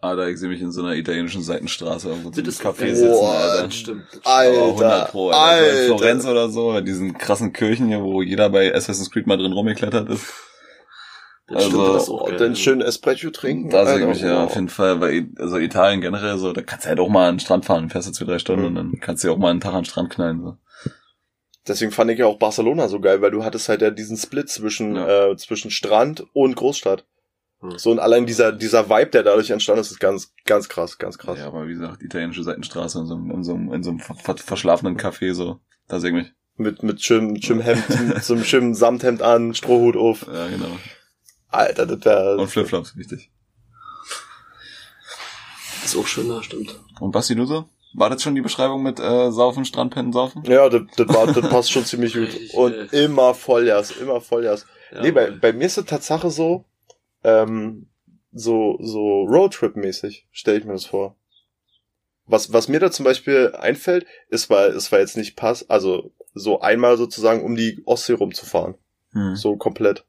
Ah, da ich sehe mich in so einer italienischen Seitenstraße irgendwo Das zum ist Café sitzen, Boah, Alter. Das stimmt. Das Alter. Aber 100 Pro, Alter. So in Alter. Florenz oder so, bei diesen krassen Kirchen hier, wo jeder bei Assassin's Creed mal drin rumgeklettert ist. Stimmt, Also, auch dann schön Espresso trinken. Da sehe ich mich ja auf jeden Fall, weil, also Italien generell so, da kannst du halt auch mal an den Strand fahren, fährst du zwei, drei Stunden Mhm. und dann kannst du ja auch mal einen Tag an den Strand knallen, so. Deswegen fand ich ja auch Barcelona so geil, weil du hattest halt ja diesen Split zwischen, Ja. äh, zwischen Strand und Großstadt. Hm. So und allein dieser, dieser Vibe, der dadurch entstanden ist, ist ganz, ganz krass, ganz krass. Ja, aber wie gesagt, italienische Seitenstraße in so einem, in so einem, in so einem ver ver verschlafenen Café, so. Da sehe ich mich. Mit, mit schönem, schönem Hemd, mit so einem schönen Samthemd an, Strohhut auf. Ja, genau. Alter, das wär, Und Flipflops, wichtig. Das ist auch schön, da stimmt. Und Basti, du so? War das schon die Beschreibung mit äh, Saufen, Strandpennen, Saufen? ja, das, das war, das passt schon ziemlich gut. Und immer Vollgas, immer Vollgas. Ja, nee, bei, bei mir ist es Tatsache so, ähm, so, so Roadtrip-mäßig, stelle ich mir das vor. Was, was mir da zum Beispiel einfällt, ist, weil es war jetzt nicht pass, also so einmal sozusagen um die Ostsee rumzufahren. Hm. So komplett.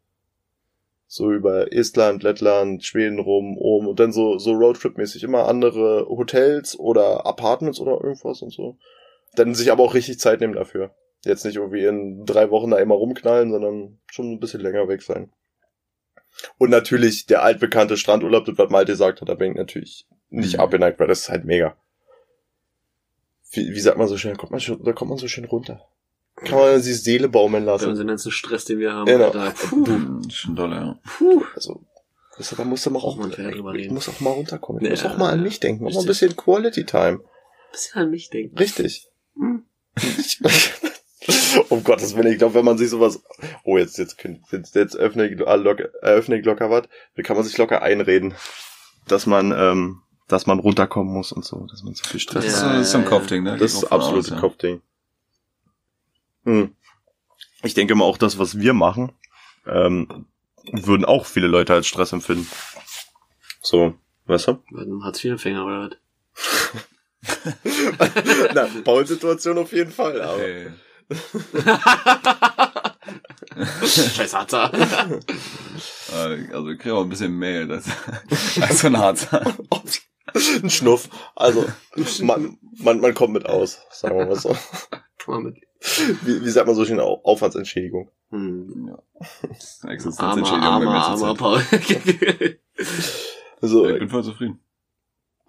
So über Estland, Lettland, Schweden rum, um und dann so, so Roadtrip-mäßig immer andere Hotels oder Apartments oder irgendwas und so. Dann sich aber auch richtig Zeit nehmen dafür. Jetzt nicht irgendwie in drei Wochen da immer rumknallen, sondern schon ein bisschen länger weg sein. Und natürlich der altbekannte Strandurlaub, das was Malte gesagt hat, da bin ich natürlich nicht Mhm. abgeneigt, weil das ist halt mega. Wie, wie sagt man so schön, da kommt man, schon, da kommt man so schön runter. Kann man die Seele baumeln lassen. unserem ganzen Stress, den wir haben, Genau. Alter. Hm, Schon doll, ja. Also, das, da musst du mal auch, man ich reden. muss auch mal runterkommen. Ich Ja, muss auch mal an mich denken. Auch mal ein bisschen Quality Time. Bisschen an mich denken. Richtig. Hm. um Gottes Willen, ich glaube, wenn man sich sowas, oh, jetzt, jetzt, jetzt, jetzt öffne ich, locker, eröffne ich locker was, da kann man sich locker einreden, dass man, ähm, dass man runterkommen muss und so, dass man so viel Stress Das ist, Ja, so, das ist so ein Kopfding, ne? Das ist absolutes. Kopfding. Hm. Ich denke mal auch das, was wir machen, ähm, würden auch viele Leute als Stress empfinden. So, weißt du? Ein Hartz-IV-Empfänger oder was? Na, Paul-Situation auf jeden Fall, aber. Ey. Scheiß Harzer. Äh, Also ich kriege auch ein bisschen Mail, das als so ein Harzer. Ein Schnuff. Also, man, man, man kommt mit aus, sagen wir mal so. Kann man mit. Wie, wie sagt man so schön? Au- Aufwandsentschädigung. Hm. Ja. Armer, Existenzentschädigung armer, armer. Paul. Also, Ich bin voll zufrieden.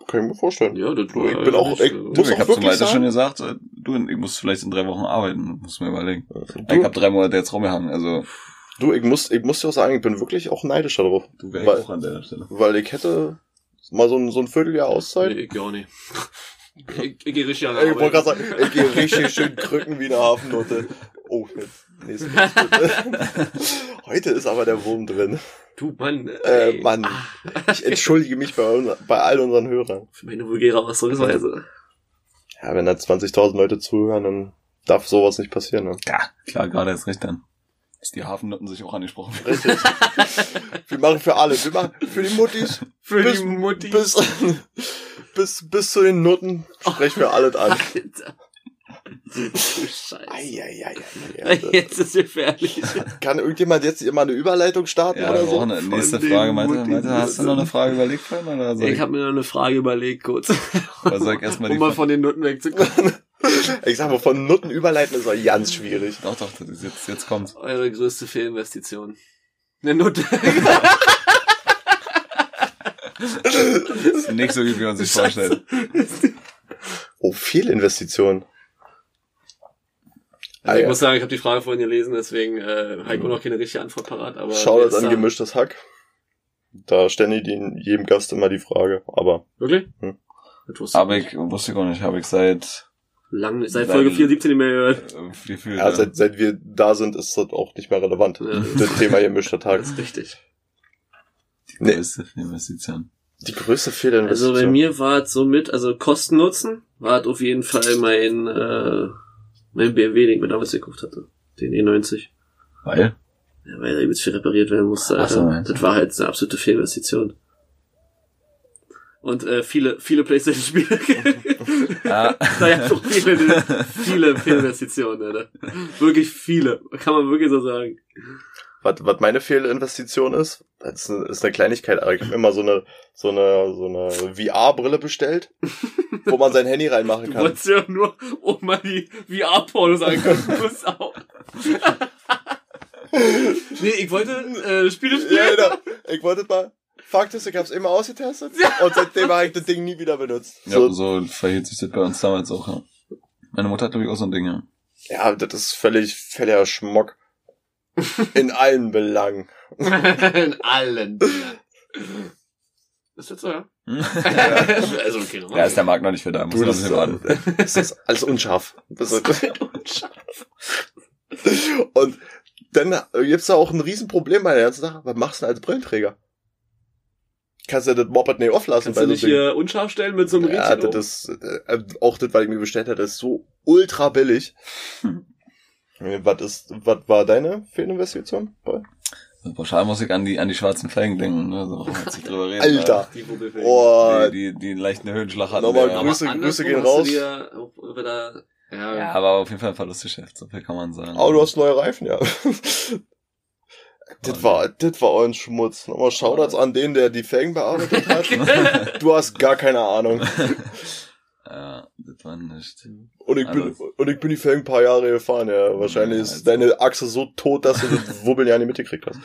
kann ich mir vorstellen. ja, das Du, ich bin auch- ich äh, muss ich auch hab wirklich zum sagen- schon gesagt, äh, du, ich muss vielleicht in drei Wochen arbeiten, muss mir überlegen. Ich Du, hab drei Monate jetzt rumgehangen, also du ich, muss, ich muss dir auch sagen, ich bin wirklich auch neidisch darauf. du Weil- wärst auch an deiner Stelle. Weil ich hätte mal so ein, so ein Vierteljahr Auszeit. Nee, ich auch nicht. Ich, ich gehe richtig an Ich wollte gerade sagen, ich gehe richtig schön krücken wie eine Hafennote. Oh, jetzt. Nächste Heute ist aber der Wurm drin. Du Mann. Äh, ey. Mann. Ich entschuldige mich bei, bei all unseren Hörern. Für meine vulgäre Ausdrucksweise. Ja, wenn da 20.000 Leute zuhören, dann darf sowas nicht passieren. Ne? Ja, klar, gerade ist recht dann. Dass die Hafennutten sich auch angesprochen. Richtig. Wir machen für alle. Wir machen für die Muttis. Für bis, die Mutti. Bis, bis, bis zu den Nutten sprechen wir alles an. Alter. Du Scheiße. Eieieiei. Jetzt ist gefährlich. Kann irgendjemand jetzt hier mal eine Überleitung starten Ja, oder wir so? eine nächste Frage. Malte, Malte, hast du noch eine Frage überlegt vorhin? Oder Ich ich, habe mir noch eine Frage überlegt, kurz. Um mal von den Nutten wegzukommen. Ich sag mal, von Nutten überleiten ist auch ganz schwierig. Doch, doch, das ist jetzt, jetzt kommt's. Eure größte Fehlinvestition. Eine Nutte. Ist nicht so gut, wie man sich vorstellt. Oh, Fehlinvestitionen. Ah, Also ich ja. muss sagen, ich habe die Frage vorhin gelesen, deswegen äh, Heiko noch keine richtige Antwort parat. Aber Schau das jetzt an da- gemischtes Hack. Da stellen die den- jedem Gast immer die Frage. Aber Wirklich? Hm. Aber ich ich wusste ich auch nicht, habe ich seit lang, seit Folge 74 nicht mehr gehört. äh, ja, Ja, seit, seit wir da sind, ist das auch nicht mehr relevant. Ja. Das Thema gemischter Tag. Das ist richtig. die größte Investition. Die größte Fehlinvestition. Also bei mir war es so mit, also Kosten-Nutzen war es auf jeden Fall mein, äh, mein BMW, den ich mir damals gekauft hatte. Den E90. Weil? Ja, weil da übelst viel repariert werden musste, Ach so, das war halt eine absolute Fehlinvestition. Und äh, viele, viele Playstation-Spiele. Ja. naja, so viele, viele Fehlinvestitionen, Alter. Wirklich viele. Kann man wirklich so sagen. Was, was meine Fehlinvestition ist, das ist eine, ist eine Kleinigkeit, aber ich habe immer so eine, so eine, so eine VR-Brille bestellt, wo man sein Handy reinmachen Du kann. wolltest ja nur, um mal die VR-Pornos angucken. Du auch. nee, ich wollte äh, Spiele spielen. Ja, genau. Ich wollte mal. Fakt ist, ich hab's immer ausgetestet und seitdem habe ich das Ding nie wieder benutzt. Ja, So, so verhielt sich das bei uns damals auch, ja. Meine Mutter hat, glaube ich, auch so ein Ding, ja. ja, das ist völlig, völliger Schmock. In allen Belangen. In allen Belangen. Ist das so, ja? also, okay. Ja, ist der Markt noch nicht für da, muss Du, man das, sich warten. das ist alles unscharf. Das ist, unscharf. und dann gibt's da auch ein Riesenproblem bei der ganzen Sache. Was machst du denn als Brillenträger? Kannst du das Moped nicht auflassen Kannst du nicht hier unscharf stellen mit so einem Ja, Rädchen? das ist, äh, auch das, was ich mir bestellt hatte, ist so ultra billig. Hm. Was ist, was war deine Fehlinvestition? Also pauschal muss ich an die, an die schwarzen Felgen denken, ne, so, als ich drüber reden. Alter. Die Wubbelfelgen. Oh, Die, die, die einen leichten Höhenschlag hatten. Nochmal Aber Grüße- Grüße gehen raus. dir wieder, ja, Ja, aber auf jeden Fall ein Verlustgeschäft, so viel kann man sagen. oh, du hast neue Reifen, ja. das war, das war euer Schmutz. Nochmal Shoutouts an den, der die Felgen bearbeitet hat. Du hast gar keine Ahnung. Ja, das war nicht. Und ich bin, und ich bin die Felgen ein paar Jahre gefahren, ja. Wahrscheinlich Ja, ist also- deine Achse so tot, dass du das Wubbeln ja nicht mitgekriegt hast.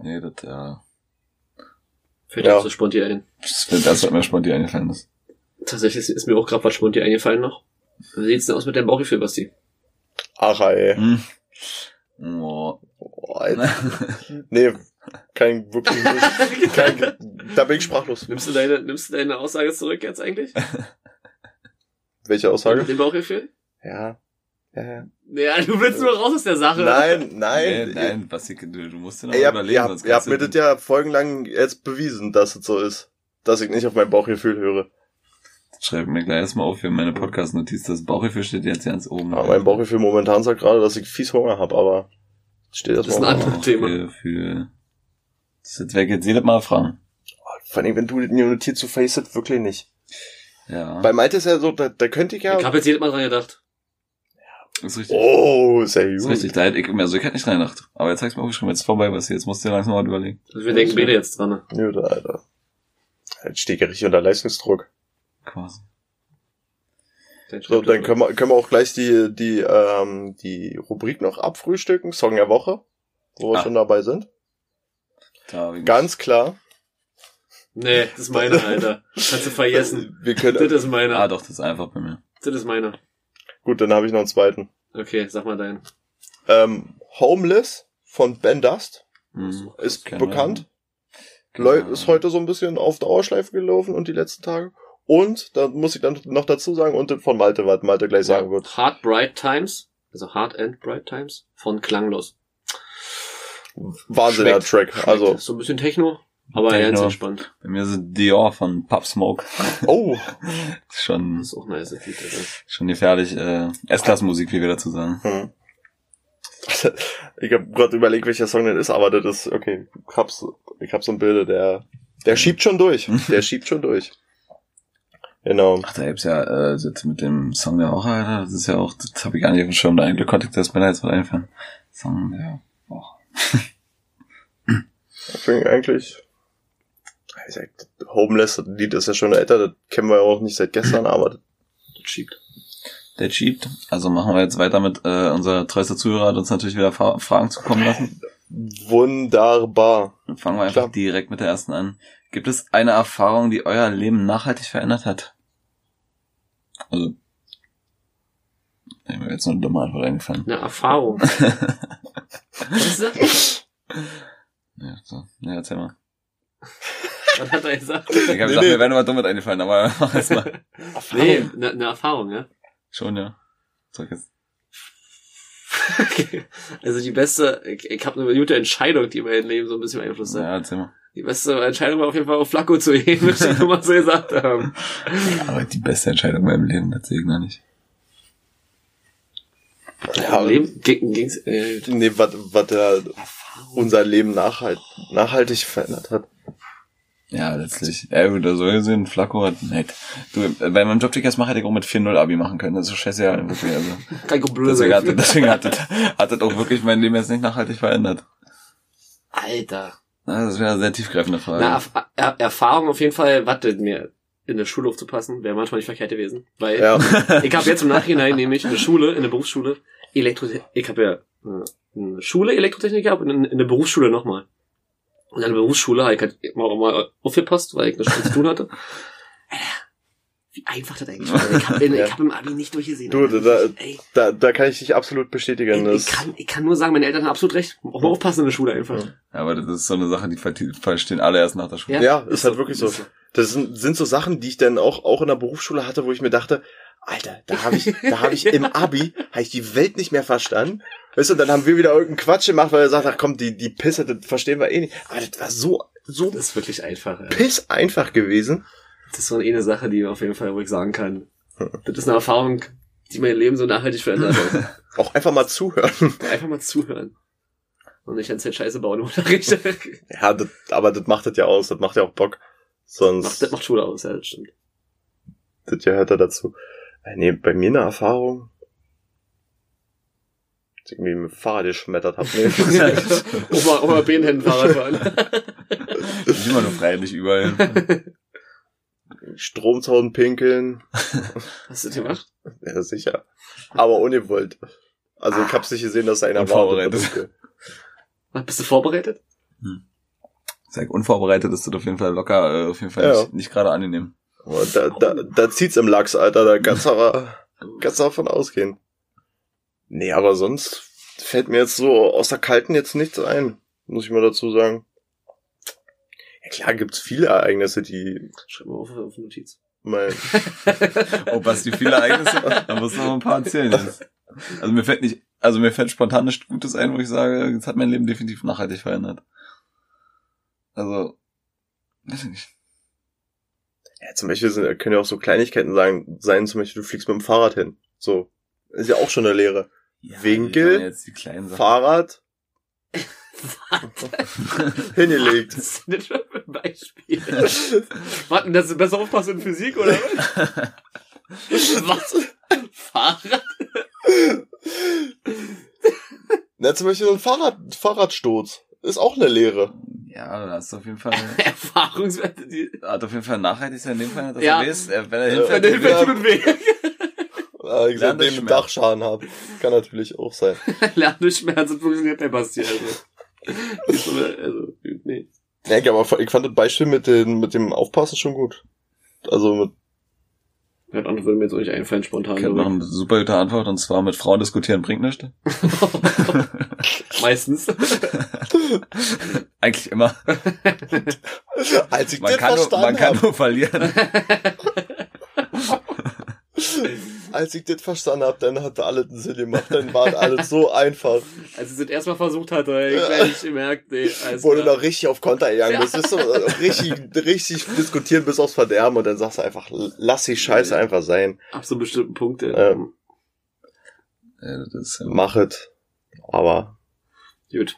Nee, das, ja. Fällt Ja. so spontan ein. Das, das wird mir spontan eingefallen ist. Tatsächlich ist mir auch gerade was spontan eingefallen noch. Wie sieht's denn aus mit deinem Bauchgefühl, Basti? Ach, ey. Hm. Oh. Oh, Alter. Nee, kein wirklich, kein, da bin ich sprachlos. Nimmst du deine, nimmst du deine Aussage zurück jetzt eigentlich? Welche Aussage? Mit dem Bauchgefühl? Ja. Ja, ja. Ja, du willst nur raus aus der Sache. Nein, Nee, nein. nein, Basti, du, du musst dir noch Ey, überlegen, ihr habt, ihr habt mir das ja folgenlang jetzt bewiesen, dass es so ist. Dass ich nicht auf mein Bauchgefühl höre. Schreib mir gleich erstmal auf für meine Podcast-Notiz. Das Bauchgefühl steht jetzt ganz oben. Aber mein Bauchgefühl momentan sagt gerade, dass ich fies Hunger habe, aber steht das Das ist ein anderes Thema. Bauchgefühl. Das jetzt weg, jetzt jedes Mal fragen. Vor allem, wenn du mir notiert zu face it, wirklich nicht. Ja, Bei Malte ist ja so, da, da könnte ich ja. Ich habe jetzt jedes Mal dran gedacht. ist richtig. oh, sehr Ist gut. richtig, da hätte ich, also ich hätte nicht dran gedacht. Aber jetzt hast du mir aufgeschrieben, jetzt ist vorbei, Basti. Jetzt musst du dir langsam mal überlegen. Also wir denken beide jetzt dran. ne? Nö, da, Alter. Jetzt stehe ich ja richtig unter Leistungsdruck. Quasi. So, dann können wir, können wir auch gleich die, die, ähm, die Rubrik noch abfrühstücken. Song der Woche. Wo wir Ah. schon dabei sind. Da Ganz klar. Nee, das ist meine, Alter. Kannst du vergessen. Wir Das können, ist meine. Ah, doch, das ist einfach bei mir. Das ist meine. gut, dann habe ich noch einen zweiten. Okay, sag mal deinen. Ähm, Homeless von Ben Dust Hm. ist bekannt. Läu-. Ist heute so ein bisschen auf Dauerschleife gelaufen und die letzten Tage. Und, da muss ich dann noch dazu sagen, und von Malte, was Malte gleich sagen wird. Hard Bright Times. Also Hard and Bright Times. Von Klanglos. Wahnsinniger Schmeckt. Track. Also, So ein bisschen Techno. Aber Techno. ganz entspannt. Bei mir sind Dior von Pub Smoke. oh, Ist schon, Das ist auch nice, das Lied, Alter. schon gefährlich. Äh, S-Klassen-Musik, wie wir dazu sagen. Hm. Ich habe gerade überlegt, welcher Song das ist, aber das ist, okay, ich hab's, ich hab so ein Bild, der, der schiebt schon durch. Der schiebt schon durch. Genau. Ach, da gibt's ja äh, das mit dem Song der Woche, Alter. Das ist ja auch, das habe ich gar nicht auf dem Schirm. Da eigentlich konnte ich das mir da jetzt mal einfallen. Song der Woche. Ich finde eigentlich, wie gesagt, Homeless, das Lied ist ja schon älter, das kennen wir ja auch nicht seit gestern, aber das Das schiebt. Der cheat. Also machen wir jetzt weiter mit, äh, unser treuester Zuhörer hat uns natürlich wieder Fa Fragen zukommen lassen. wunderbar. Dann fangen wir einfach Klar. direkt mit der ersten an. Gibt es eine Erfahrung, die euer Leben nachhaltig verändert hat? Also, nee, mir jetzt nur eine dumme Antwort eingefallen. Eine Erfahrung. Was ist das? Ja, so. ja, erzähl mal. Was hat er gesagt? Ich habe Nee, gesagt, nee. mir wäre nur was Dummes eingefallen, aber mach jetzt mal. Nee, eine, eine Erfahrung, ja. Schon, ja. Sag jetzt. Also die beste, ich, ich habe eine gute Entscheidung, die mein Leben so ein bisschen beeinflusst hat. Ja, erzähl mal. Die beste Entscheidung war auf jeden Fall auf Flacco zu heben, ich nur mal so gesagt haben. Ja, aber die beste Entscheidung in meinem Leben, das sehe ich noch nicht. Ja, Im Leben ging, ging's, äh, Nee, was was der Erfahrung. unser Leben nachhalt, nachhaltig verändert hat. Ja, letztlich. Ja, gut, so gesehen, Flacco hat nett. Du, äh, bei meinem Job, das mache hätte ich auch mit 4-0 Abi machen können. Das ist scheiße, ja, wirklich. Also, Kein deswegen hat, deswegen hat, das, hat das auch wirklich mein Leben jetzt nicht nachhaltig verändert. Alter. Na, Das wäre eine sehr tiefgreifende Frage. Na, Erf er Erfahrung auf jeden Fall, warte, mir in der Schule aufzupassen, wäre manchmal nicht verkehrt gewesen. Weil Ja, ich habe jetzt im Nachhinein nämlich in der Schule, in der Berufsschule, Elektro ich habe ja äh, eine Schule Elektrotechnik gehabt und in, in der Berufsschule nochmal. Und in der Berufsschule habe ich halt immer auch mal aufgepasst, weil ich nichts zu tun hatte. Wie einfach das eigentlich war. Ich habe Ja. hab im Abi nicht durchgesehen. Du, Alter. da- Ey, da, da kann ich dich absolut bestätigen. ich, ich, kann, ich kann nur sagen, meine Eltern haben absolut recht. Auch mal aufpassen in der Schule einfach. Ja. Ja, aber das ist so eine Sache, die ver- verstehen alle erst nach der Schule. ja, ist halt wirklich so. Das sind, sind so Sachen, die ich dann auch, auch in der Berufsschule hatte, wo ich mir dachte, Alter, da habe ich, da habe ich im Abi, habe ich die Welt nicht mehr verstanden. Weißt du, und dann haben wir wieder irgendeinen Quatsch gemacht, weil er sagt, ach komm, die, die Pisse, das verstehen wir eh nicht. Aber das war so, so Das ist wirklich einfach. Ja. piss einfach gewesen. Das ist so eine Sache, die auf jeden Fall, wo ich sagen kann. Das ist eine Erfahrung, die mein Leben so nachhaltig verändert hat. Auch einfach mal zuhören. Einfach mal zuhören. Und nicht Zeit Scheiße bauen im Unterricht. Ja, das, aber das macht das ja aus, das macht ja auch Bock. Sonst, macht, das macht Schule aus, ja, das stimmt. das gehört da dazu. Äh, Nee, bei mir eine Erfahrung, dass ich irgendwie mit dem Fahrrad geschmettert hab. Nee. Oma, Oma Behenhänden Fahrrad fahren. Nicht immer nur freilich überall. Stromzaun pinkeln. Hast du das gemacht? Ja, sicher. Aber ungewollt. Also ich hab's nicht gesehen, dass einer war. Unvorbereitet. Was, Bist du vorbereitet? Sag, unvorbereitet ist das auf jeden Fall locker, äh, auf jeden Fall Ja. nicht, nicht gerade angenehm. Aber Da, da, da zieht's im Lachs, Alter. Da kannst du aber, kannst du davon ausgehen. Nee, aber sonst fällt mir jetzt so aus der Kalten jetzt nichts ein. Muss ich mal dazu sagen. Ja klar, gibt's viele Ereignisse, die Schreib mal auf, auf Notiz. mal, Oh, was die viele Ereignisse, da musst du noch ein paar erzählen. Also mir fällt nicht, also mir fällt spontan nichts Gutes ein, wo ich sage, das hat mein Leben definitiv nachhaltig verändert. Also, weiß ich nicht. ja, zum Beispiel sind, können ja auch so Kleinigkeiten sein, sein, zum Beispiel du fliegst mit dem Fahrrad hin. So. Ist ja auch schon eine Lehre. Winkel, kleinen Sachen. Fahrrad, hingelegt. Das ist nicht schon ein Beispiel. Warten, dass du besser aufpasst in Physik, oder was? was? Fahrrad? Na, zum Beispiel so ein Fahrrad, Fahrradsturz. Ist auch eine Lehre. Ja, da hast du auf jeden Fall, Erfahrungswerte, die... hat auf jeden Fall nachhaltig sein in dem Fall, dass Ja. er weiß, er- wenn er hinfällt, Wenn. Hilfe tut weh. Ah, das einen Schmerz. Dachschaden habe. Kann natürlich auch sein. Lernt durch Schmerzen funktioniert der Basti, also. Nicht so, also, nee. Ja, aber ich fand das Beispiel mit, den, mit dem Aufpassen schon gut. Also mit, Ja, andere würde mir jetzt auch nicht einfallen, spontan. Ich habe noch eine super gute Antwort und zwar mit Frauen diskutieren bringt nichts. Meistens. Eigentlich immer. als ich Man das kann, nur, man kann nur verlieren. Als ich das verstanden habe, dann hat alles einen Sinn gemacht. Dann war alles so einfach. Als ich es erstmal versucht hatte, ich gleich gemerkt, nee, alles Wo du klar. noch richtig auf Konter gegangen bist. Das ist so, äh, richtig, richtig diskutieren bis aufs Verderben und dann sagst du einfach, lass die Scheiße einfach sein. Ab so bestimmten Punkte. Ähm. Ja, das ist, ja. Mach es. Aber, Gut.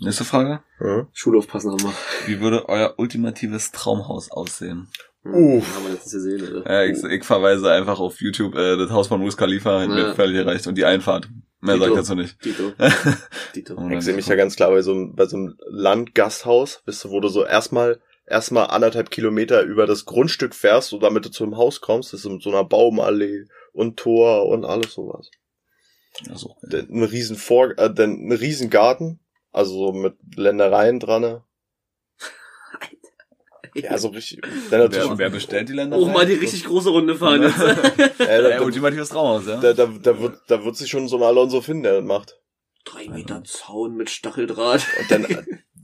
Nächste Frage. ja. Schule aufpassen haben wir. Wie würde euer ultimatives Traumhaus aussehen? Uff. Haben wir letztens gesehen, oder? Ja, ich, ich verweise einfach auf YouTube, äh, das Haus von Moose Khalifa, hat Ja. mir völlig gereicht. Und die Einfahrt. Mehr sag ich Dito. dazu nicht. Tito. Tito. Und Ich sehe mich ja ganz klar bei so einem, bei so einem Landgasthaus, weißt du, wo du so erstmal, erstmal anderthalb Kilometer über das Grundstück fährst, so damit du zum Haus kommst, das ist mit so einer Baumallee und Tor und alles sowas. Ja, so. Dann Ein riesen Vor, äh, dann ein riesen Garten, also so mit Ländereien dran. ne? Ja, so richtig. Dann natürlich, Wer, wer bestellt die Länder? Auch mal die richtig große Runde fahren jetzt. Ja, da, ultimatives Traumhaus, ja. da, da, da, wird, da wird sich schon so ein Alonso finden, der das macht. Drei Meter Zaun mit Stacheldraht. Und dann, äh,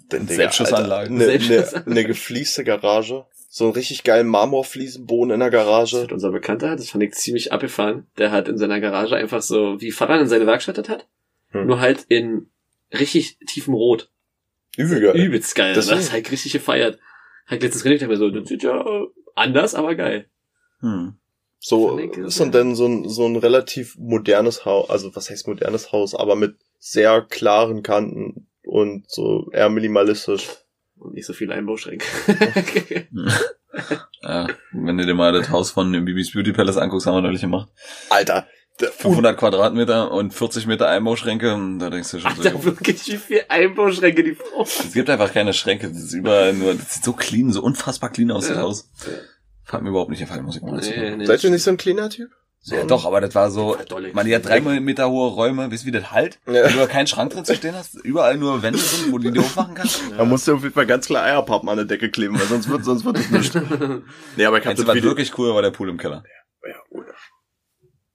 dann Digga, Selbstschussanlage. Eine, eine, Selbstschussanlage. eine geflieste Garage. So einen richtig geilen Marmorfliesenboden in der Das Garage. hat unser Bekannter, das fand ich ziemlich abgefahren. Der hat in seiner Garage einfach so, wie Fahrrad in seine Werkstatt das hat. Hm. Nur halt in richtig tiefem Rot. Übel geil. Übelst geil. Das Das, ist- halt richtig gefeiert. Hat letztens gedacht, mir so, das sieht ja anders, aber geil. Hm. So ist dann so ein, so ein relativ modernes Haus, also was heißt modernes Haus, aber mit sehr klaren Kanten und so eher minimalistisch. Und nicht so viele Einbauschränke. Ja, wenn du dir mal das Haus von dem Bibis Beauty Palace anguckst, haben wir neulich gemacht. Alter, 500 Quadratmeter und 40 Meter Einbauschränke, und da denkst du schon so, Alter, wirklich, wie viel Einbauschränke die Frau es gibt einfach keine Schränke, das ist überall nur, das sieht so clean, so unfassbar clean aus, das Ja. Haus. Hat mir überhaupt nicht gefallen, muss ich mal sagen. nee, Seid ihr nicht so ein cleaner Typ? So Ja, doch, aber das war so, war man, die hat drei Meter hohe Räume, weißt du, wie das halt? Ja. Wenn du da keinen Schrank drin zu stehen hast, überall nur Wände sind, wo du die aufmachen kannst. Da musst du auf jeden Fall ganz klar Eierpappen an der Decke kleben, weil sonst wird, sonst wird es nicht. Nee, aber ich hab das was Video. wirklich cool war der Pool im Keller. Ja, oder?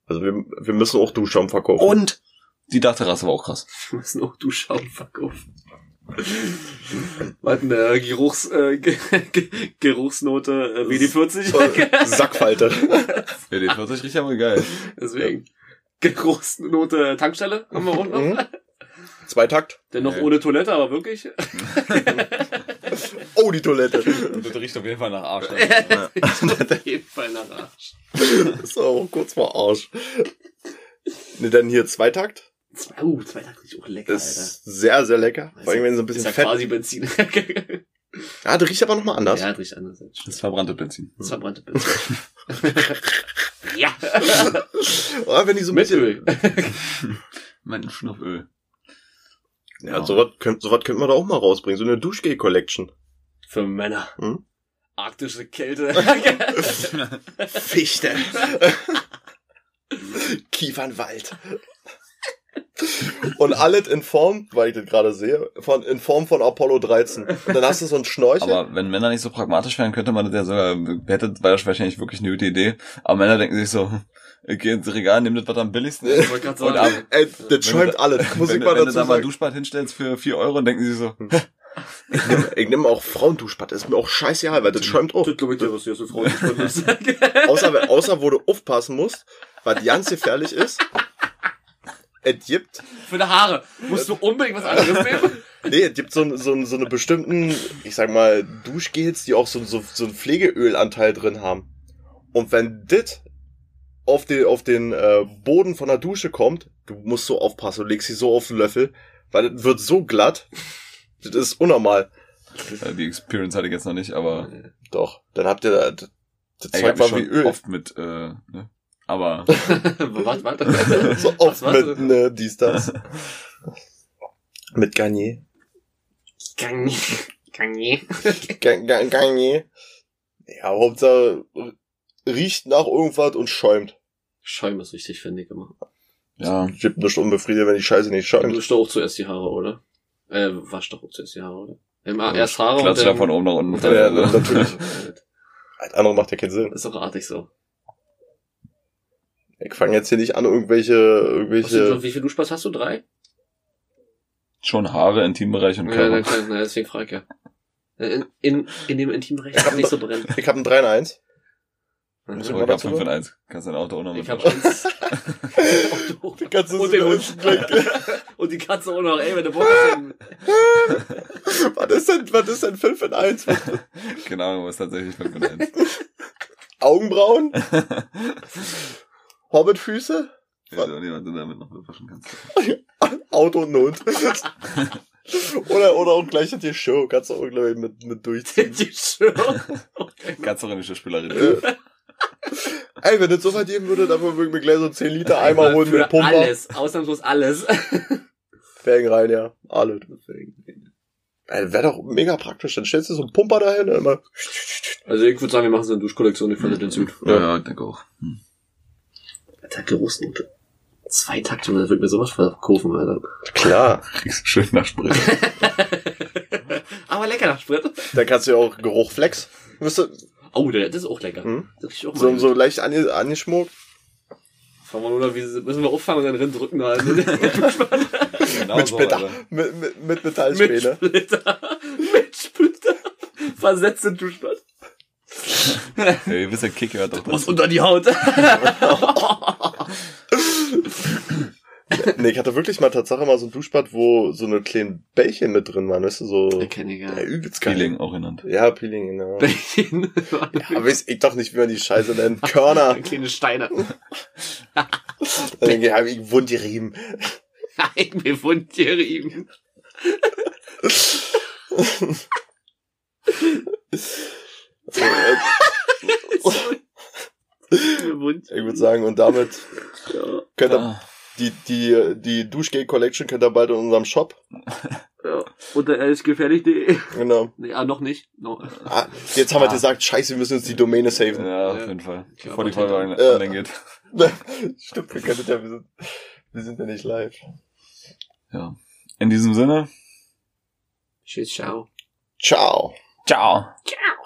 Also wir, wir müssen auch Duschschaum verkaufen. Und die Dachterrasse war auch krass. Wir müssen auch Duschschaum verkaufen. Was eine Geruchs, äh, Ge Ge Geruchsnote äh, WD40. Äh, Sackfalte. Ja, die 40 riecht aber geil. Deswegen. Geruchsnote Tankstelle haben wir auch noch. Mhm. Zweitakt. Dennoch Nee. ohne Toilette, aber wirklich. Oh, die Toilette. Das riecht auf jeden Fall nach Arsch. Auf jeden Fall nach Arsch. Das ist auch kurz vor Arsch. Ne, dann hier Zweitakt. Zwei, uh, zwei Tage riecht auch lecker, Ist sehr, sehr lecker. Alter. Vor allem, wenn so ein Ist bisschen ja Fett. quasi Benzin. Ah, der riecht aber nochmal anders. ja, riecht anders. als Das verbrannte Benzin. Das verbrannte Benzin. ja. Ah, wenn die so Mit. Öl. Menschen auf Öl. Ja, sowas könnt, sowas könnte man da auch mal rausbringen. So eine Duschgel-Collection. Für Männer. Hm? Arktische Kälte. Fichte. Kiefernwald. Und alles in Form, weil ich das gerade sehe, von, in Form von Apollo 13. Und dann hast du so ein Schnorchel. Aber wenn Männer nicht so pragmatisch wären, könnte man das ja sogar, hätte, war das wahrscheinlich wirklich eine gute Idee. Aber Männer denken sich so, ich geh ins Regal, nimm das, was am billigsten ist. Und sagen. ab. Ey, das Wenn schäumt du- alles. Muss wenn, ich mal wenn du dazu da mal ein sagen. Duschbad hinstellst für 4 Euro, denken sie so, Ich nehme ich nehm auch Frauenduschbad. Das ist mir auch scheißegal, weil das schäumt auch. Das glaube ich dir, was du jetzt eine Frau nicht findest. Außer, außer wo du aufpassen musst, was ganz gefährlich ist. Es gibt, Für die Haare. Musst du unbedingt was anderes nehmen? nee, es gibt so, so, so eine bestimmten, ich sag mal, Duschgels, die auch so, so, so einen Pflegeölanteil drin haben. Und wenn das auf den, auf den äh, Boden von der Dusche kommt, du musst so aufpassen, du legst sie so auf den Löffel, weil das wird so glatt, das ist unnormal. äh, die Experience hatte ich jetzt noch nicht, aber Doch, dann habt ihr da, das, ey, ich Zeug war wie Öl. oft mit, äh, ne? Aber warte, warte. so oft Was mit, ne, dies, das. mit Garnier. Gang. Gang. Ga- ga- Garnier. Ja, Hauptsache riecht nach irgendwas und schäumt. Schäum ist richtig, finde ich immer. ja, Gibt nicht unbefriedigt, wenn die Scheiße nicht Du schäumt. wischst doch auch zuerst die Haare, oder? Äh, wasch doch auch zuerst die Haare, oder? Ähm, ah, erst Haare und da dann... von oben nach unten. dann- Ja, natürlich. Alles andere macht ja keinen Sinn. Ist doch artig so. Ich fange jetzt hier nicht an, irgendwelche, irgendwelche. so- wie viel Duschpass hast du? Drei? schon Haare, Intimbereich und Ja, Körper. kann, na, deswegen frage ich ja. In, in, in dem Intimbereich kann nicht so brennen. Ich habe einen 3 in 1. Ich hab 5 in 1. Kannst dein Auto auch noch mit. Ich hab eins. Kannst du und den Hund. und die Katze auch noch. Ey, wenn du Bock hast, was ist denn, was ist denn 5 in 1? Keine Ahnung, was tatsächlich 5 in 1. Augenbrauen? Hobbitfüße? Ja, so, nee, was du damit noch bewaschen kannst. Auto und Hund. oder, oder auch gleich die Show. Kannst du auch, glaube ich, mit, mit durchziehen. Die Show. Katzerische Spielerin. Ey, wenn das so weit geben würde, dann würde ich mir gleich so 10 Liter Eimer holen Für mit Pumper. alles. Ausnahmslos alles. Felgen rein, ja. Alles. Ey, wäre doch mega praktisch. Dann stellst du so einen Pumper dahin und immer. Also ich würde sagen, wir machen so eine Duschkollektion. Ich fand den süd. Ja, ja, ich denke auch. Hm. Alter, Geruchsnote. Zwei Takte, das wird mir sowas verkaufen, Alter. Klar. Kriegst du schön nach Sprit. Aber lecker nach Sprit. Dann kannst du ja auch Geruch Flex. Wirst du, Oh, der- das ist auch lecker. Hm? Das auch so, so leicht ange, angeschmuckt. Fahren wir nur, wie müssen wir auffangen und dann rennen drücken mit Genau mit so, Splitter. Mit, mit, mit Metallspäne. Splitter. mit Splitter. Versetzt in Duschbad. Ja, ihr wisst ja, Kick gehört doch Was dazu. unter die Haut. nee, ich hatte wirklich mal Tatsache mal so ein Duschbad, wo so eine kleinen Bällchen mit drin waren, weißt du, so. Ich Ja, ja. übelst geil. Peeling auch genannt. Ja, Peeling, genau. Bällchen. Ja, weiß ich doch nicht, wie man die Scheiße nennt. Körner. Kleine Steine. Dann denke ich, hab ich wund gerieben. Ich mir wund gerieben. Wund. ich würde sagen, und damit Ja, könnt ihr Ah, die, die, die Duschgel Collection könnt ihr bald in unserem Shop. ja. Unter elfgefährlich.de. Genau. Nee, ah, noch nicht. No. Ah, jetzt haben wir Ah. gesagt, scheiße, wir müssen uns die Domäne saven. ja, auf Ja. jeden Fall. Ja, Bevor die Folge online geht. Stimmt, wir können ja, wir sind, wir sind ja nicht live. Ja. In diesem Sinne, Tschüss, ciao. Ciao. ciao. Ciao.